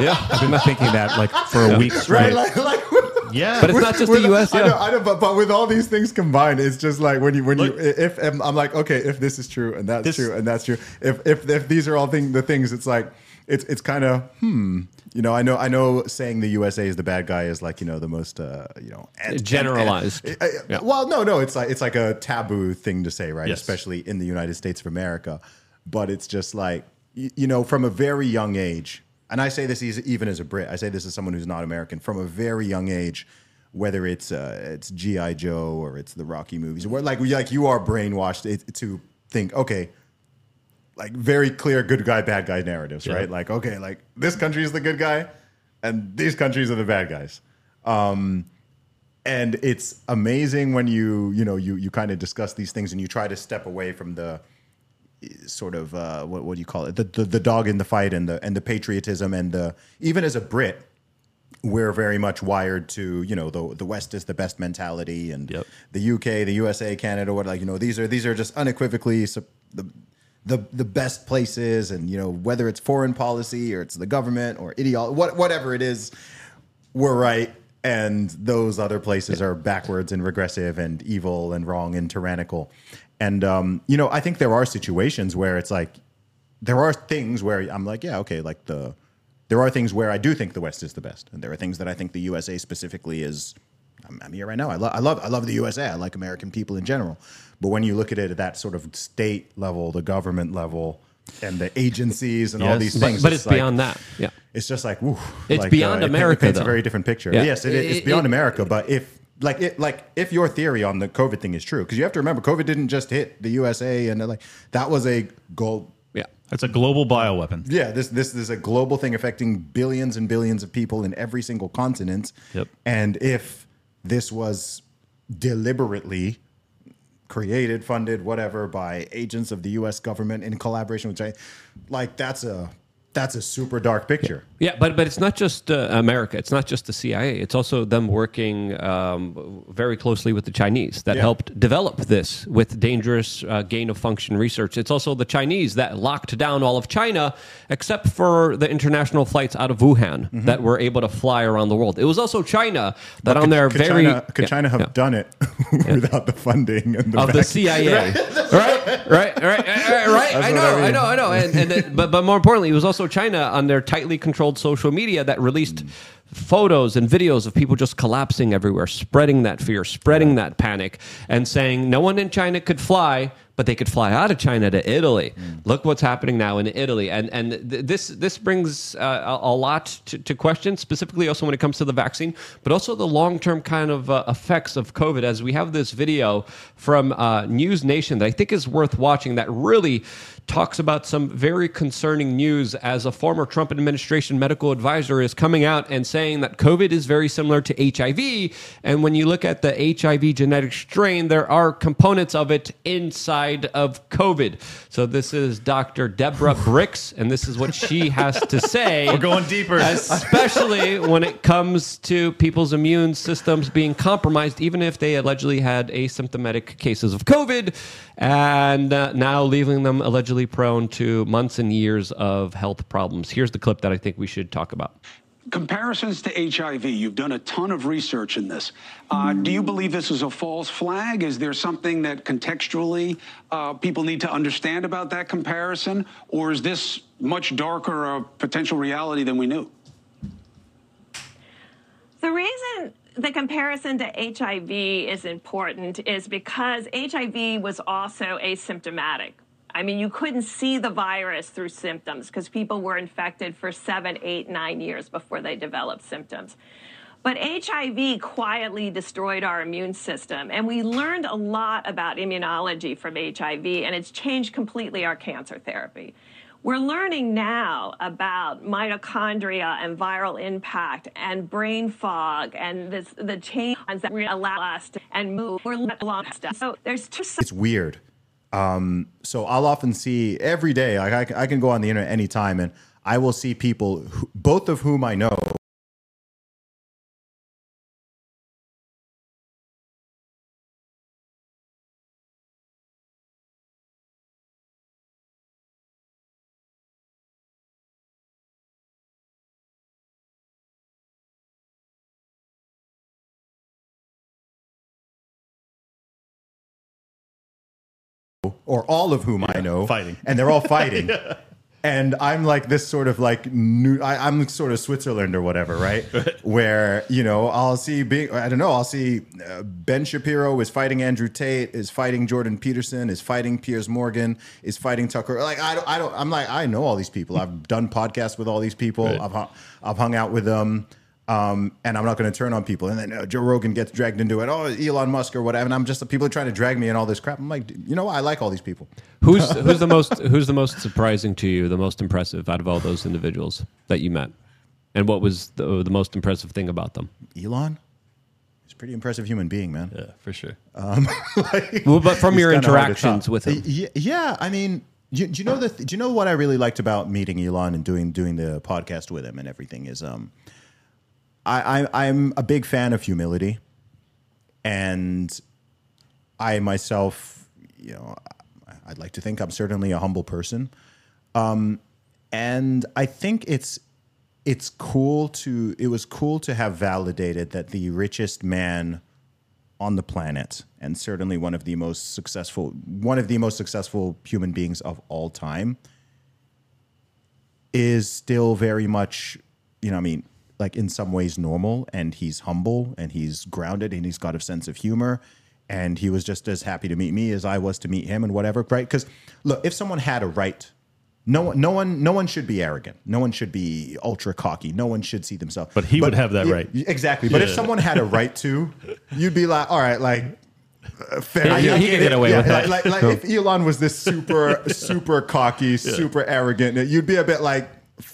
Yeah, I've been thinking that like for a week straight.
right? Like, like
Yeah,
But it's not just
with-
the US,
I know, I know, but, but with all these things combined, it's just like when you when you if I'm, I'm like, okay, if this is true and that's
This-
true and that's true, if if if these are all thing the things, it's like it's it's kind of hmm. You know, I know I know saying the USA is the bad guy is like you know the most uh, you know ant-
Generalized.
ant- uh,
Yeah.
Well, no, no, it's like it's like a taboo thing to say, right?
Yes.
Especially in the United States of America. But it's just like you, you know, from a very young age, and I say this even as a Brit. I say this as someone who's not American. From a very young age, whether it's uh, it's GI Joe or it's the Rocky movies, or like like you are brainwashed to think, okay, like very clear good guy bad guy narratives, right? Like okay, like this country is the good guy, and these countries are the bad guys. Um, and it's amazing when you you know you you kind of discuss these things and you try to step away from the sort of uh, what what do you call it the, the the dog in the fight and the and the patriotism and the even as a Brit we're very much wired to you know the the West is the best mentality and
Yep.
the UK the USA Canada what like you know these are these are just unequivocally the the the best places and you know whether it's foreign policy or it's the government or ideology what whatever it is we're right. And those other places are backwards and regressive and evil and wrong and tyrannical. And um, you know i think there are situations where it's like there are things where i'm like yeah okay like the there are things where i do think the west is the best. And there are things that i think the usa specifically is i'm, I'm here right now. I, lo- I love i love the usa i like american people in general but when you look at it at that sort of state level the government level and the agencies and all these things
but it's
like-
beyond that. Yeah.
it's just like, woo,
It's
like,
beyond
it paint-
America,
It paints
though.
a very different picture.
Yeah.
Yes, it,
It-
it's beyond
it-
America. But if like it, like if your theory on the COVID thing is true, because you have to remember, COVID didn't just hit the USA, and uh, like that was a goal.
Yeah.
That's a global bioweapon.
Yeah, this this is a global thing affecting billions and billions of people in every single continent.
Yep.
And if this was deliberately created, funded, whatever, by agents of the U.S. government in collaboration with China, like that's a that's a super dark picture.
Yeah, but but it's not just uh, America. It's not just the CIA. It's also them working um, very closely with the Chinese that
Yeah.
helped develop this with dangerous uh, gain of function research. It's also the Chinese that locked down all of China, except for the international flights out of Wuhan that were able to fly around the world. It was also China that on
could,
their
could
very
China, could
yeah,
China have
yeah.
done it without the funding and the
of the CIA, right, right, right, right, right. I know,
I
I, know, I know. And, and it- but but more importantly, it was also China on their tightly controlled social media that released photos and videos of people just collapsing everywhere, spreading that fear, spreading that panic, and saying no one in China could fly. But they could fly out of China to Italy. Look what's happening now in Italy, and and th- this this brings uh, a, a lot to, to question, specifically also when it comes to the vaccine, but also the long term kind of uh, effects of COVID. As we have this video from uh, News Nation that I think is worth watching, that really talks about some very concerning news. As a former Trump administration medical advisor is coming out and saying that COVID is very similar to HIV, and when you look at the HIV genetic strain, there are components of it inside of COVID. So this is Dr. Deborah Birx, and this is what she has to say.
We're going deeper.
Especially when it comes to people's immune systems being compromised, even if they allegedly had asymptomatic cases of COVID, and uh, now leaving them allegedly prone to months and years of health problems. Here's the clip that I think we should talk about.
Comparisons to HIV, you've done a ton of research in this. Uh, do you believe this is a false flag? Is there something that contextually uh, people need to understand about that comparison? Or is this much darker a potential reality than we knew?
The reason the comparison to HIV is important is because HIV was also asymptomatic. I mean, you couldn't see the virus through symptoms because people were infected for seven, eight, nine years before they developed symptoms. But HIV quietly destroyed our immune system, and we learned a lot about immunology from HIV, and it's changed completely our cancer therapy. We're learning now about mitochondria and viral impact and brain fog and this, the change that allow us to and move. We're. So there's two
it's weird. Um, so I'll often see every day. Like I, I can go on the internet anytime, and I will see people, who, both of whom I know, or all of whom I know,
fighting.
and they're all fighting. And I'm like this sort of like new. I, I'm sort of Switzerland or whatever, right? Where you know I'll see being I don't know I'll see uh, Ben Shapiro is fighting Andrew Tate, is fighting Jordan Peterson, is fighting Piers Morgan, is fighting Tucker. Like I don't I don't I'm like I know all these people. I've done podcasts with all these people.
Right.
I've hu- I've hung out with them. Um, and I'm not going to turn on people. And then uh, Joe Rogan gets dragged into it. Oh, Elon Musk or whatever. And I'm just the people are trying to drag me in all this crap. I'm like, you know what? I like all these people.
Who's who's the most who's the most surprising to you, the most impressive out of all those individuals that you met, and what was the, the most impressive thing about them?
Elon, he's a pretty impressive human being, man.
Yeah, for sure.
Well, but from your
kinda hard to
interactions with him,
Yeah, I mean, do, do you know the? Do you know what I really liked about meeting Elon and doing doing the podcast with him and everything is um, I, I I'm a big fan of humility, and I myself, you know, I'd like to think I'm certainly a humble person, um, and I think it's it's cool to it was cool to have validated that the richest man on the planet and certainly one of the most successful one of the most successful human beings of all time is still very much you know i mean like in some ways normal and he's humble and he's grounded and he's got a sense of humor and he was just as happy to meet me as i was to meet him and whatever right because look if someone had a right no one, no one, no one should be arrogant. No one should be ultra cocky. No one should see themselves.
But he would have that
Yeah,
right.
exactly. But if someone had a right to, you'd be like, all right, like uh, fair.
Yeah,
I
he- can get away
Yeah,
with
like,
that.
Like, like if Elon was this super, super cocky, super arrogant, you'd be a bit like,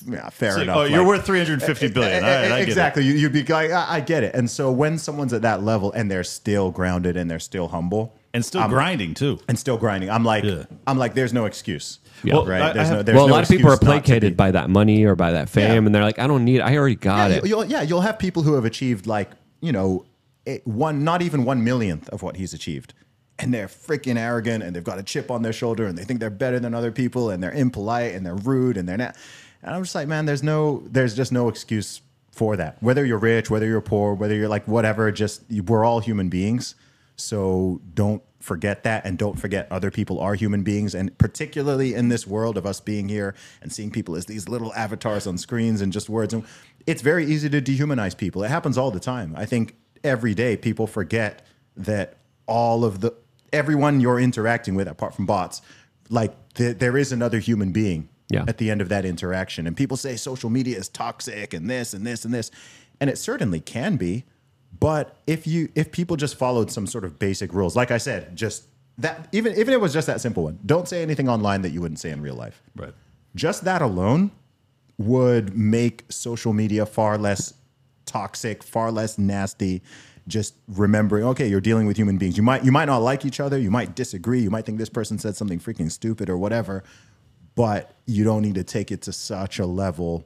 yeah, fair
It's like,
enough.
oh, you're
Like-
worth 350 billion. Eh, eh, All right, I get it.
exactly. You- You'd be like, I, I get it. And so when someone's at that level and they're still grounded and they're still humble
And still grinding too.
and still grinding, I'm like,
Yeah.
I'm like, there's no excuse.
Yeah.
Well,
right?
I- I
There's no, there's
well, a
no
lot of people are
excuse not to
placated by that money or by that fame,
Yeah.
and they're like, "I don't need. It. I already got
yeah,
it."
You'll, yeah, you'll have people who have achieved like you know a- one, not even one millionth of what he's achieved, and they're freaking arrogant and they've got a chip on their shoulder and they think they're better than other people and they're impolite and they're rude and they're not. And I'm just like, man, there's no, there's just no excuse for that. Whether you're rich, whether you're poor, whether you're like whatever, just we're all human beings. So don't forget that and don't forget other people are human beings. And particularly in this world of us being here and seeing people as these little avatars on screens and just words. And it's very easy to dehumanize people. It happens all the time. I think every day people forget that all of the everyone you're interacting with apart from bots like th- there is another human being
Yeah.
at the end of that interaction and people say social media is toxic and this and this and this and it certainly can be but if you if people just followed some sort of basic rules, like I said, just that even even if it was just that simple one, don't say anything online that you wouldn't say in real life.
Right.
Just that alone would make social media far less toxic, far less nasty. Just remembering, okay, you're dealing with human beings. You might you might not like each other, you might disagree, you might think this person said something freaking stupid or whatever, but you don't need to take it to such a level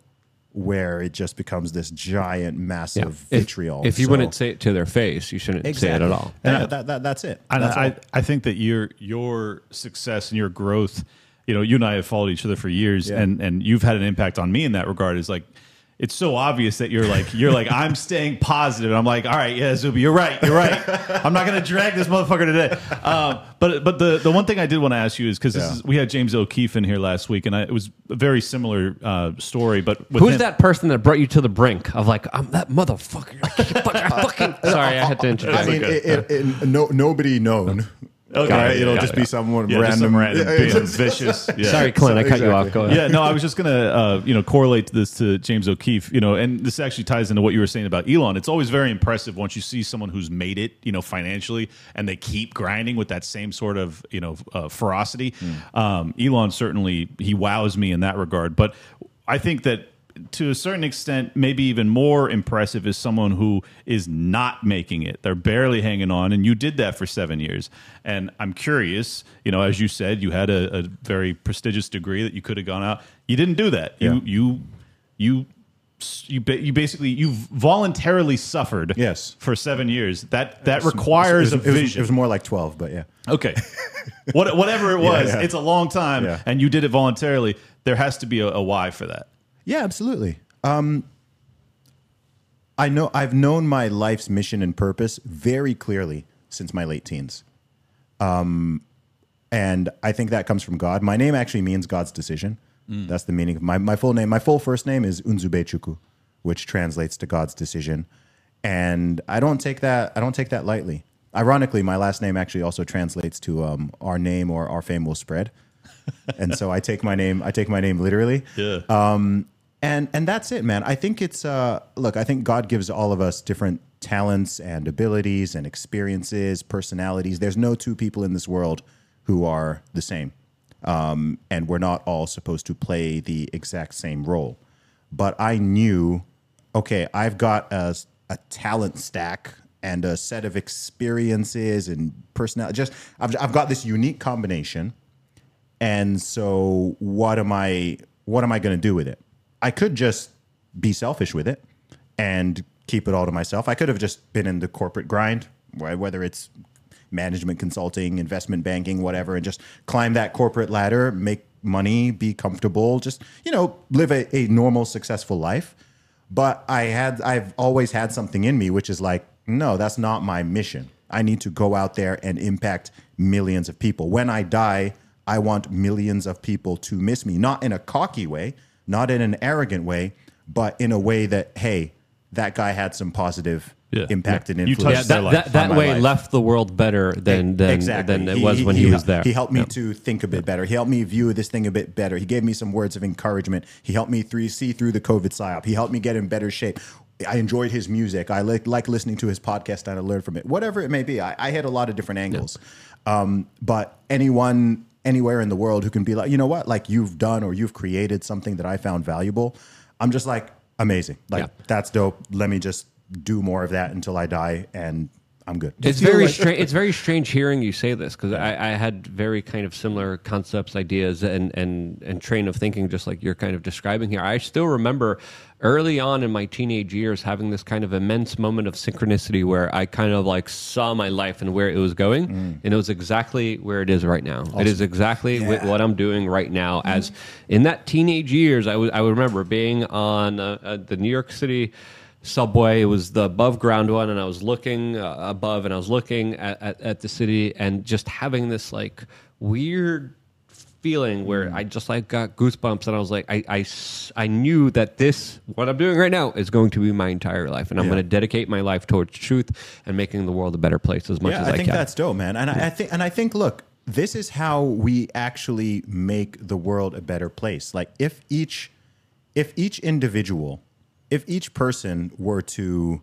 where it just becomes this giant, massive
If,
vitriol.
if you
So-
wouldn't say it to their face, you shouldn't say it at all.
Yeah, that, that, that's it.
And
That's
I, I, think that your your success and your growth, you know, you and I have followed each other for years,
Yeah.
and and you've had an impact on me in that regard. Is like. It's so obvious that you're like you're like I'm staying positive. I'm like, all right, yeah, Zuby, you're right, you're right. I'm not gonna drag this motherfucker today. Um, but but the the one thing I did want to ask you is because this
Yeah.
is we had James O'Keefe in here last week, and I, it was a very similar uh, story. But with
Who's
him-
that person that brought you to the brink of like, I'm that motherfucker? I can't I fucking. Sorry, I had to introduce.
I mean, it, it, it, no, nobody known.
Okay,
Right? It'll
yeah,
just
yeah.
be someone
Yeah,
random.
just some random
Yeah,
being vicious. Yeah.
Sorry, Clint, I cut you off. Go ahead.
yeah, no, I was just gonna uh, you know correlate this to James O'Keefe, you know, and this actually ties into what you were saying about Elon. It's always very impressive once you see someone who's made it, you know, financially, and they keep grinding with that same sort of you know uh, ferocity. Um, Elon certainly he wows me in that regard, but I think that. To a certain extent, maybe even more impressive is someone who is not making it. They're barely hanging on, and you did that for seven years. And I'm curious, you know, as you said, you had a, a very prestigious degree that you could have gone out. You didn't do that.
Yeah.
You you you you you basically you voluntarily suffered.
Yes.
for seven years. That that requires
it was,
a
it was-
vision.
It was more like 12, but yeah.
Okay. what, whatever it was,
yeah.
it's a long time,
Yeah.
and you did it voluntarily. There has to be a, a why for that.
Yeah, absolutely. Um, I know I've known my life's mission and purpose very clearly since my late teens. Um, and I think that comes from God. My name actually means God's decision. That's the meaning of my, my full name. My full first name is Unzube Chukwu, which translates to God's decision. And I don't take that I don't take that lightly. Ironically, my last name actually also translates to um, our name or our fame will spread. and so I take my name I take my name literally.
Yeah.
And and that's it man. I think it's uh look i think god gives all of us different talents and abilities and experiences personalities. There's no two people in this world who are the same. Um and we're not all supposed to play the exact same role. But i knew okay i've got a, a talent stack and a set of experiences and personality just I've, I've got this unique combination. And so what am I what am I going to do with it? I could just be selfish with it and keep it all to myself. I could have just been in the corporate grind, whether it's management consulting, investment banking, whatever, and just climb that corporate ladder, make money, be comfortable, just, you know, live a, a normal, successful life. But I had I've always had something in me which is like, no, that's not my mission. I need to go out there and impact millions of people. When I die, I want millions of people to miss me, not in a cocky way, not in an arrogant way, but in a way that, hey, that guy had some positive
Yeah.
impact and
You touched
influence.
Yeah,
their
that,
life,
that, that way
life.
left the world better than than,
exactly.
than it was when he, was there.
He helped me
Yeah.
to think a bit better. He helped me view this thing a bit better. He gave me some words of encouragement. He helped me through see through the COVID psyop. He helped me get in better shape. I enjoyed his music. I like like listening to his podcast and I learned from it. Whatever it may be, I, I hit a lot of different angles. Um, but anyone anywhere in the world who can be like, you know what, like you've done or you've created something that I found valuable, I'm just like amazing. Like
Yeah.
that's dope. Let me just do more of that until I die and I'm good.
It's very
like-
strange. It's very strange hearing you say this because I, I had very kind of similar concepts, ideas, and, and and train of thinking, just like you're kind of describing here. I still remember early on in my teenage years having this kind of immense moment of synchronicity where I kind of like saw my life and where it was going, and it was exactly where it is right now. It is exactly wi- what I'm doing right now. As in that teenage years, I would I would remember being on uh, uh, the New York City subway. It was the above ground one, and I was looking uh, above, and I was looking at, at, at the city, and just having this like weird feeling where hmm. I just like got goosebumps, and I was like, I, I, I knew that this what I'm doing right now is going to be my entire life, and I'm
Yeah.
going to dedicate my life towards truth and making the world a better place as much
yeah,
as I,
I think
can.
that's dope, man. And I, I think, and I think, look, this is how we actually make the world a better place. Like, if each, if each individual, if each person were to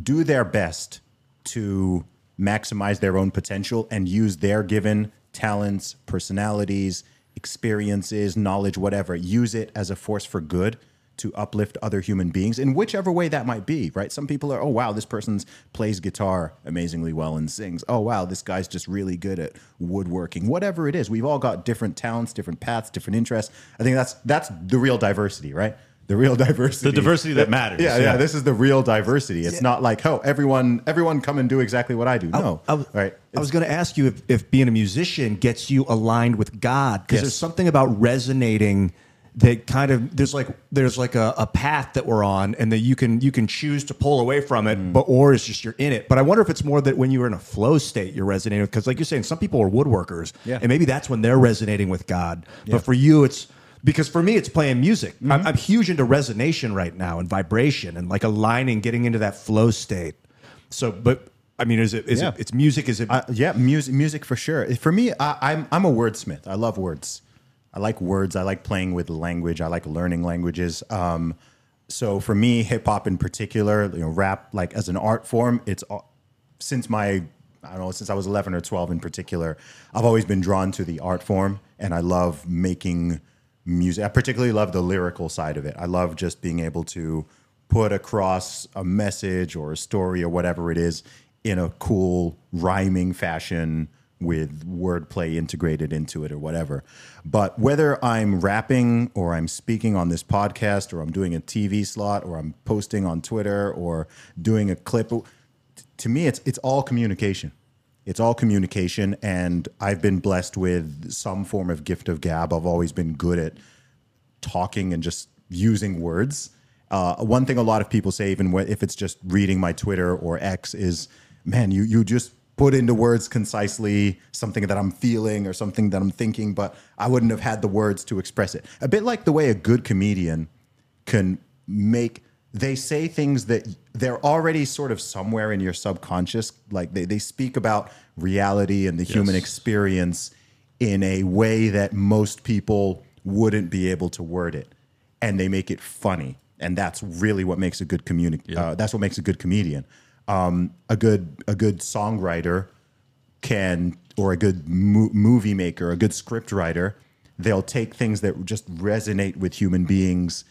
do their best to maximize their own potential and use their given talents, personalities, experiences, knowledge, whatever, use it as a force for good to uplift other human beings in whichever way that might be, right? Some people are, oh wow, this person plays guitar amazingly well and sings. Oh wow, this guy's just really good at woodworking. Whatever it is, we've all got different talents, different paths, different interests. I think that's that's the real diversity, right? The real diversity.
The diversity that matters,
Yeah, yeah.
yeah.
This is the real diversity. It's not like, oh, everyone everyone come and do exactly what I do. No.
I, was-
right.
I was going to ask you if, if being a musician gets you aligned with God because
Yes.
there's something about resonating that kind of there's like there's like a, a path that we're on and that you can you can choose to pull away from it
Mm.
but or it's just you're in it but i wonder if it's more that when you're in a flow state you're resonating because like you're saying some people are woodworkers
Yeah.
and maybe that's when they're resonating with god but for you it's because for me it's playing music
Mm-hmm.
I'm, I'm huge into resonation right now and vibration and like aligning getting into that flow state so but i mean is it is
Yeah.
it it's music is it
Uh, yeah, music, music for sure. For me, I, I'm I'm a wordsmith. I love words. I like words. I like playing with language. I like learning languages. Um, so for me, hip hop in particular, you know, rap like as an art form, it's all- since my I don't know since I was 11 or 12 in particular, I've always been drawn to the art form, and I love making music. I particularly love the lyrical side of it. I love just being able to put across a message or a story or whatever it is in a cool rhyming fashion with wordplay integrated into it or whatever. But whether I'm rapping or I'm speaking on this podcast or I'm doing a TV slot or I'm posting on Twitter or doing a clip, to me it's it's all communication. It's all communication and I've been blessed with some form of gift of gab. I've always been good at talking and just using words. Uh, one thing a lot of people say, even if it's just reading my Twitter or X, is man, you you just put into words concisely something that I'm feeling or something that I'm thinking, but I wouldn't have had the words to express it. A bit like the way a good comedian can make they say things that they're already sort of somewhere in your subconscious like they, they speak about reality and the human experience in a way that most people wouldn't be able to word it. And they make it funny. And that's really what makes a good communi- uh, that's what makes a good comedian. Um, a good a good songwriter can or a good mo- movie maker a good script writer they'll take things that just resonate with human beings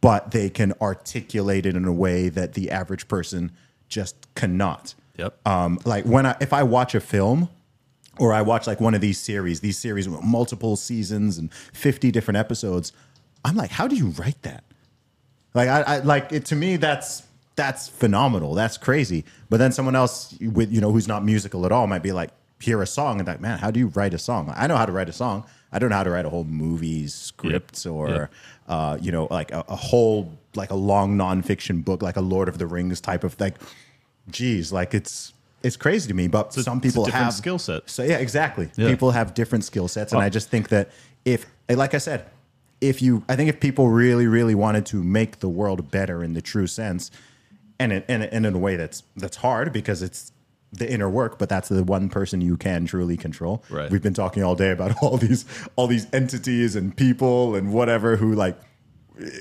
but they can articulate it in a way that the average person just cannot
Yep.
um, like when I if I watch a film or I watch like one of these series, these series with multiple seasons and fifty different episodes, I'm like, how do you write that? Like I, I like it to me that's that's phenomenal. That's crazy. But then someone else with you know who's not musical at all might be like, hear a song and like, man, how do you write a song? I know how to write a song. I don't know how to write a whole movie script or
Yep.
uh, you know like a, a whole like a long nonfiction book like a Lord of the Rings type of like geez, like it's it's crazy to me. But
a-
some people
different
have
skill set.
So yeah, exactly.
Yeah.
People have different skill sets, and
Oh.
I just think that if, like I said, if you, I think if people really, really wanted to make the world better in the true sense, and in, and, and in a way that's that's hard because it's the inner work, but that's the one person you can truly control.
Right.
We've been talking all day about all these all these entities and people and whatever who like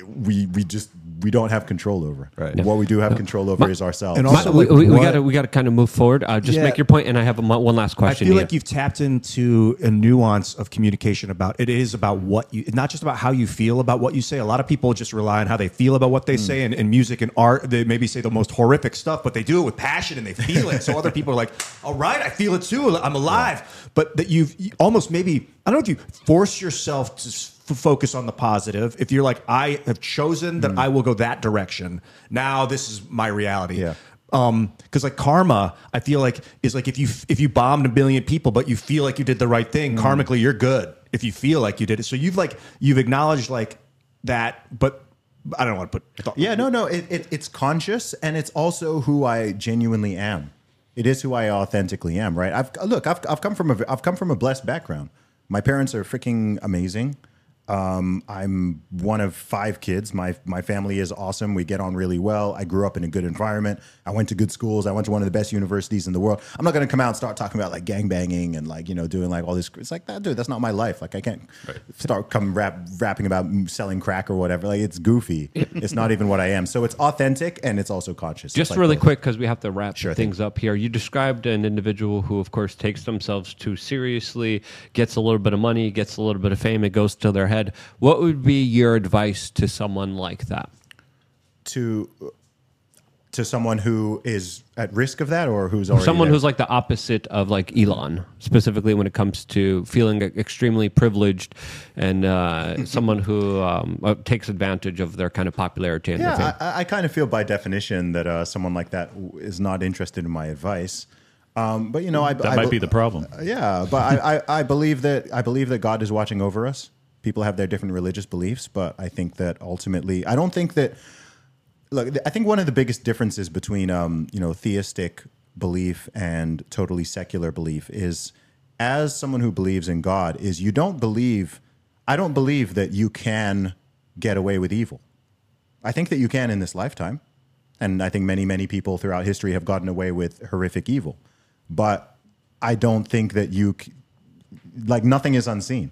we we just we don't have control over.
Right.
What we do have control over is ourselves.
and
My-
also,
we,
like,
we, we gotta we gotta kind of move forward. Uh, just
Yeah.
make your point, and I have a, one last question.
I feel
here.
like you've tapped into a nuance of communication about it is about what you not just about how you feel about what you say. A lot of people just rely on how they feel about what they say and, and music and art. They maybe say the most horrific stuff, but they do it with passion and they feel it. So other people are like, "All right, I feel it too. I'm alive." But that you've almost maybe I don't know if you force yourself to s- f- focus on the positive. If you're like, "I have chosen that I will go that direction. Now this is my reality."
Yeah.
um because like karma i feel like is like if you if you bombed a billion people but you feel like you did the right thing karmically you're good if you feel like you did it so you've like you've acknowledged like that but i don't want to put
Yeah, no, no. It, it, it's conscious, and it's also who I genuinely am. It is who I authentically am, right? I've look. I've, I've come from a I've come from a blessed background. My parents are freaking amazing. Um, I'm one of five kids. My my family is awesome. We get on really well. I grew up in a good environment. I went to good schools. I went to one of the best universities in the world. I'm not going to come out and start talking about like gang banging and like you know doing like all this. It's like that, dude. That's not my life. Like I can't start come rap rapping about selling crack or whatever. Like it's goofy. it's not even what I am. So it's authentic and it's also conscious.
Just
like
really
both.
quick, because we have to wrap
Sure thing.
things up here. You described an individual who, of course, takes themselves too seriously, gets a little bit of money, gets a little bit of fame, it goes to their head. What would be your advice to someone like that?
to to someone who is at risk of that or who's already
someone
there?
who's like the opposite of like Elon, specifically when it comes to feeling extremely privileged, and uh, someone who um, uh, takes advantage of their kind of popularity and their fame.
Yeah, I, I kind of feel by definition that uh, someone like that is not interested in my advice. Um, but you know, I,
That
I
might
be-
be the problem.
Yeah, but I, I, I believe that I believe that God is watching over us. People have their different religious beliefs, but I think that ultimately, I don't think that. Look, I think one of the biggest differences between um, you know theistic belief and totally secular belief is, as someone who believes in God, is you don't believe. I don't believe that you can get away with evil. I think that you can in this lifetime. And I think many, many people throughout history have gotten away with horrific evil. But I don't think that you, like, nothing is unseen,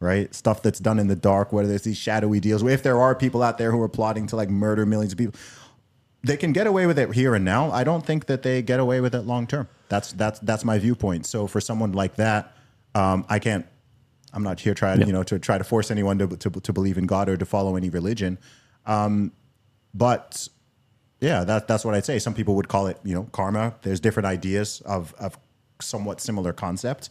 right? Stuff that's done in the dark, whether there's these shadowy deals, if there are people out there who are plotting to, like, murder millions of people, they can get away with it here and now. I don't think that they get away with it long term. That's, that's, that's my viewpoint. So for someone like that, um, I can't, I'm not here trying, you know, to try to force anyone to, to, to believe in God or to follow any religion. Um, but yeah, that, that's what I'd say. Some people would call it, you know, karma. There's different ideas of, of somewhat similar concept.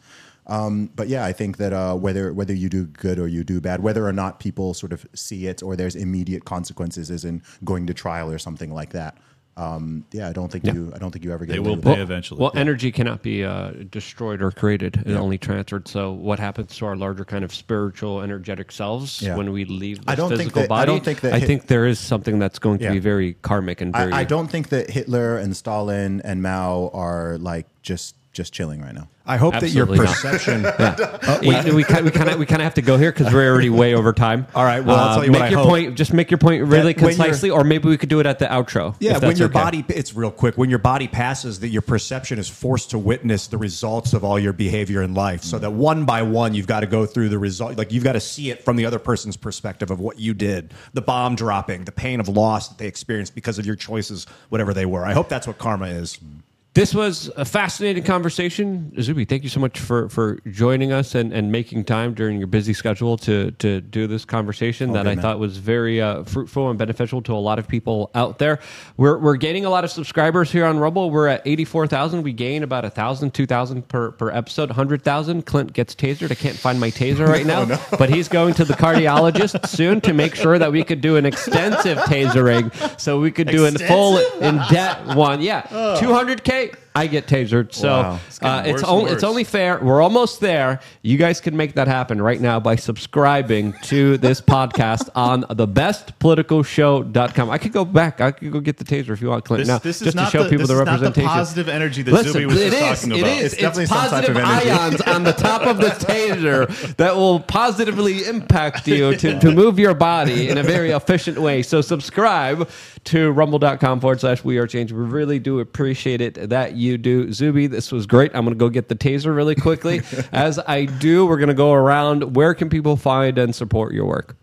Um, but yeah, I think that uh, whether whether you do good or you do bad, whether or not people sort of see it or there's immediate consequences, as in going to trial or something like that. Um, yeah, I don't think you. I don't think you ever get.
They
away
will
with
pay
it.
eventually.
Well, energy cannot be uh, destroyed or created; it only transferred. So, what happens to our larger kind of spiritual, energetic selves
Yeah.
when we leave this
I don't think
physical
that-
body?
I don't think that
I
hit-
think there is something that's going to
Yeah.
be very karmic and very.
I, I don't think that Hitler and Stalin and Mao are like just just chilling right now.
i hope that your
Absolutely not.
perception uh,
we we kind we kind of we kind of have to go here because we're already way over time.
All right, well, I'll
Uh,
tell you
make
what I
your
hope.
point. Just make your point really
That when you're-
concisely, or maybe we could do it at the outro.
Yeah,
if
when your
okay.
body, it's real quick. When your body passes, that your perception is forced to witness the results of all your behavior in life. So mm. that one by one, you've got to go through the result. Like you've got to see it from the other person's perspective of what you did, the bomb dropping, the pain of loss that they experienced because of your choices, whatever they were. I hope that's what karma is. Mm.
This was a fascinating conversation. Zuby, thank you so much for, for joining us and, and making time during your busy schedule to, to do this conversation that
good,
I
man.
thought was very uh, fruitful and beneficial to a lot of people out there. We're, we're gaining a lot of subscribers here on Rumble. We're at 84,000. We gain about 1,000, 2,000 per, per episode, 100,000. Clint gets tasered. I can't find my taser right now, but he's going to the cardiologist soon to make sure that we could do an extensive tasering so we could do a full in debt one. Yeah, 200K. Bye. I get tasered. So
Wow.
It's
uh, it's, it's only fair. We're almost there. You guys can make that happen right now by subscribing to this podcast on thebestpoliticalshow.com. I could go back. I could go get the taser if you want, Clint.
This,
now,
this is
just
not
to show
the,
people
this
the
is not the
representation.
positive energy that
Listen,
Zuby was just
is.
talking
It
about.
is.
It's
It's,
definitely some type
positive
of energy.
ions on the top of the taser that will positively impact you to, to move your body in a very efficient way. So subscribe to rumble.com forward slash we are change. We really do appreciate it that you do. Zuby, this was great. I'm going to go get the taser really quickly. As I do, we're going to go around. Where can people find and support your work?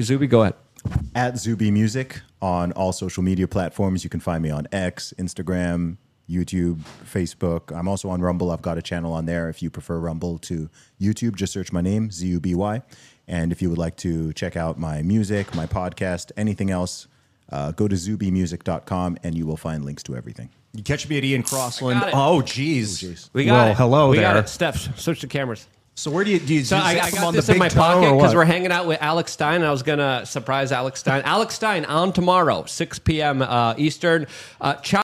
Zuby, go ahead.
at Zuby Music on all social media platforms. You can find me on X, Instagram, YouTube, Facebook. I'm also on Rumble. I've got a channel on there. If you prefer Rumble to YouTube, just search my name, Z U B Y. And if you would like to check out my music, my podcast, anything else, uh, go to zubymusic.com and you will find links to everything.
You catch me at Ian Crossland.
got it.
Oh, geez.
We got
well,
it.
hello
we
there.
got it. Steph, switch the cameras.
So where do you do you
So
zip
I, I
them
got
on
this
the
in
big
my
toe
pocket
or
because
what?
we're hanging out with Alex Stein. And I was gonna surprise Alex Stein. Alex Stein on tomorrow, 6 p.m. Uh, Eastern. Uh, Chow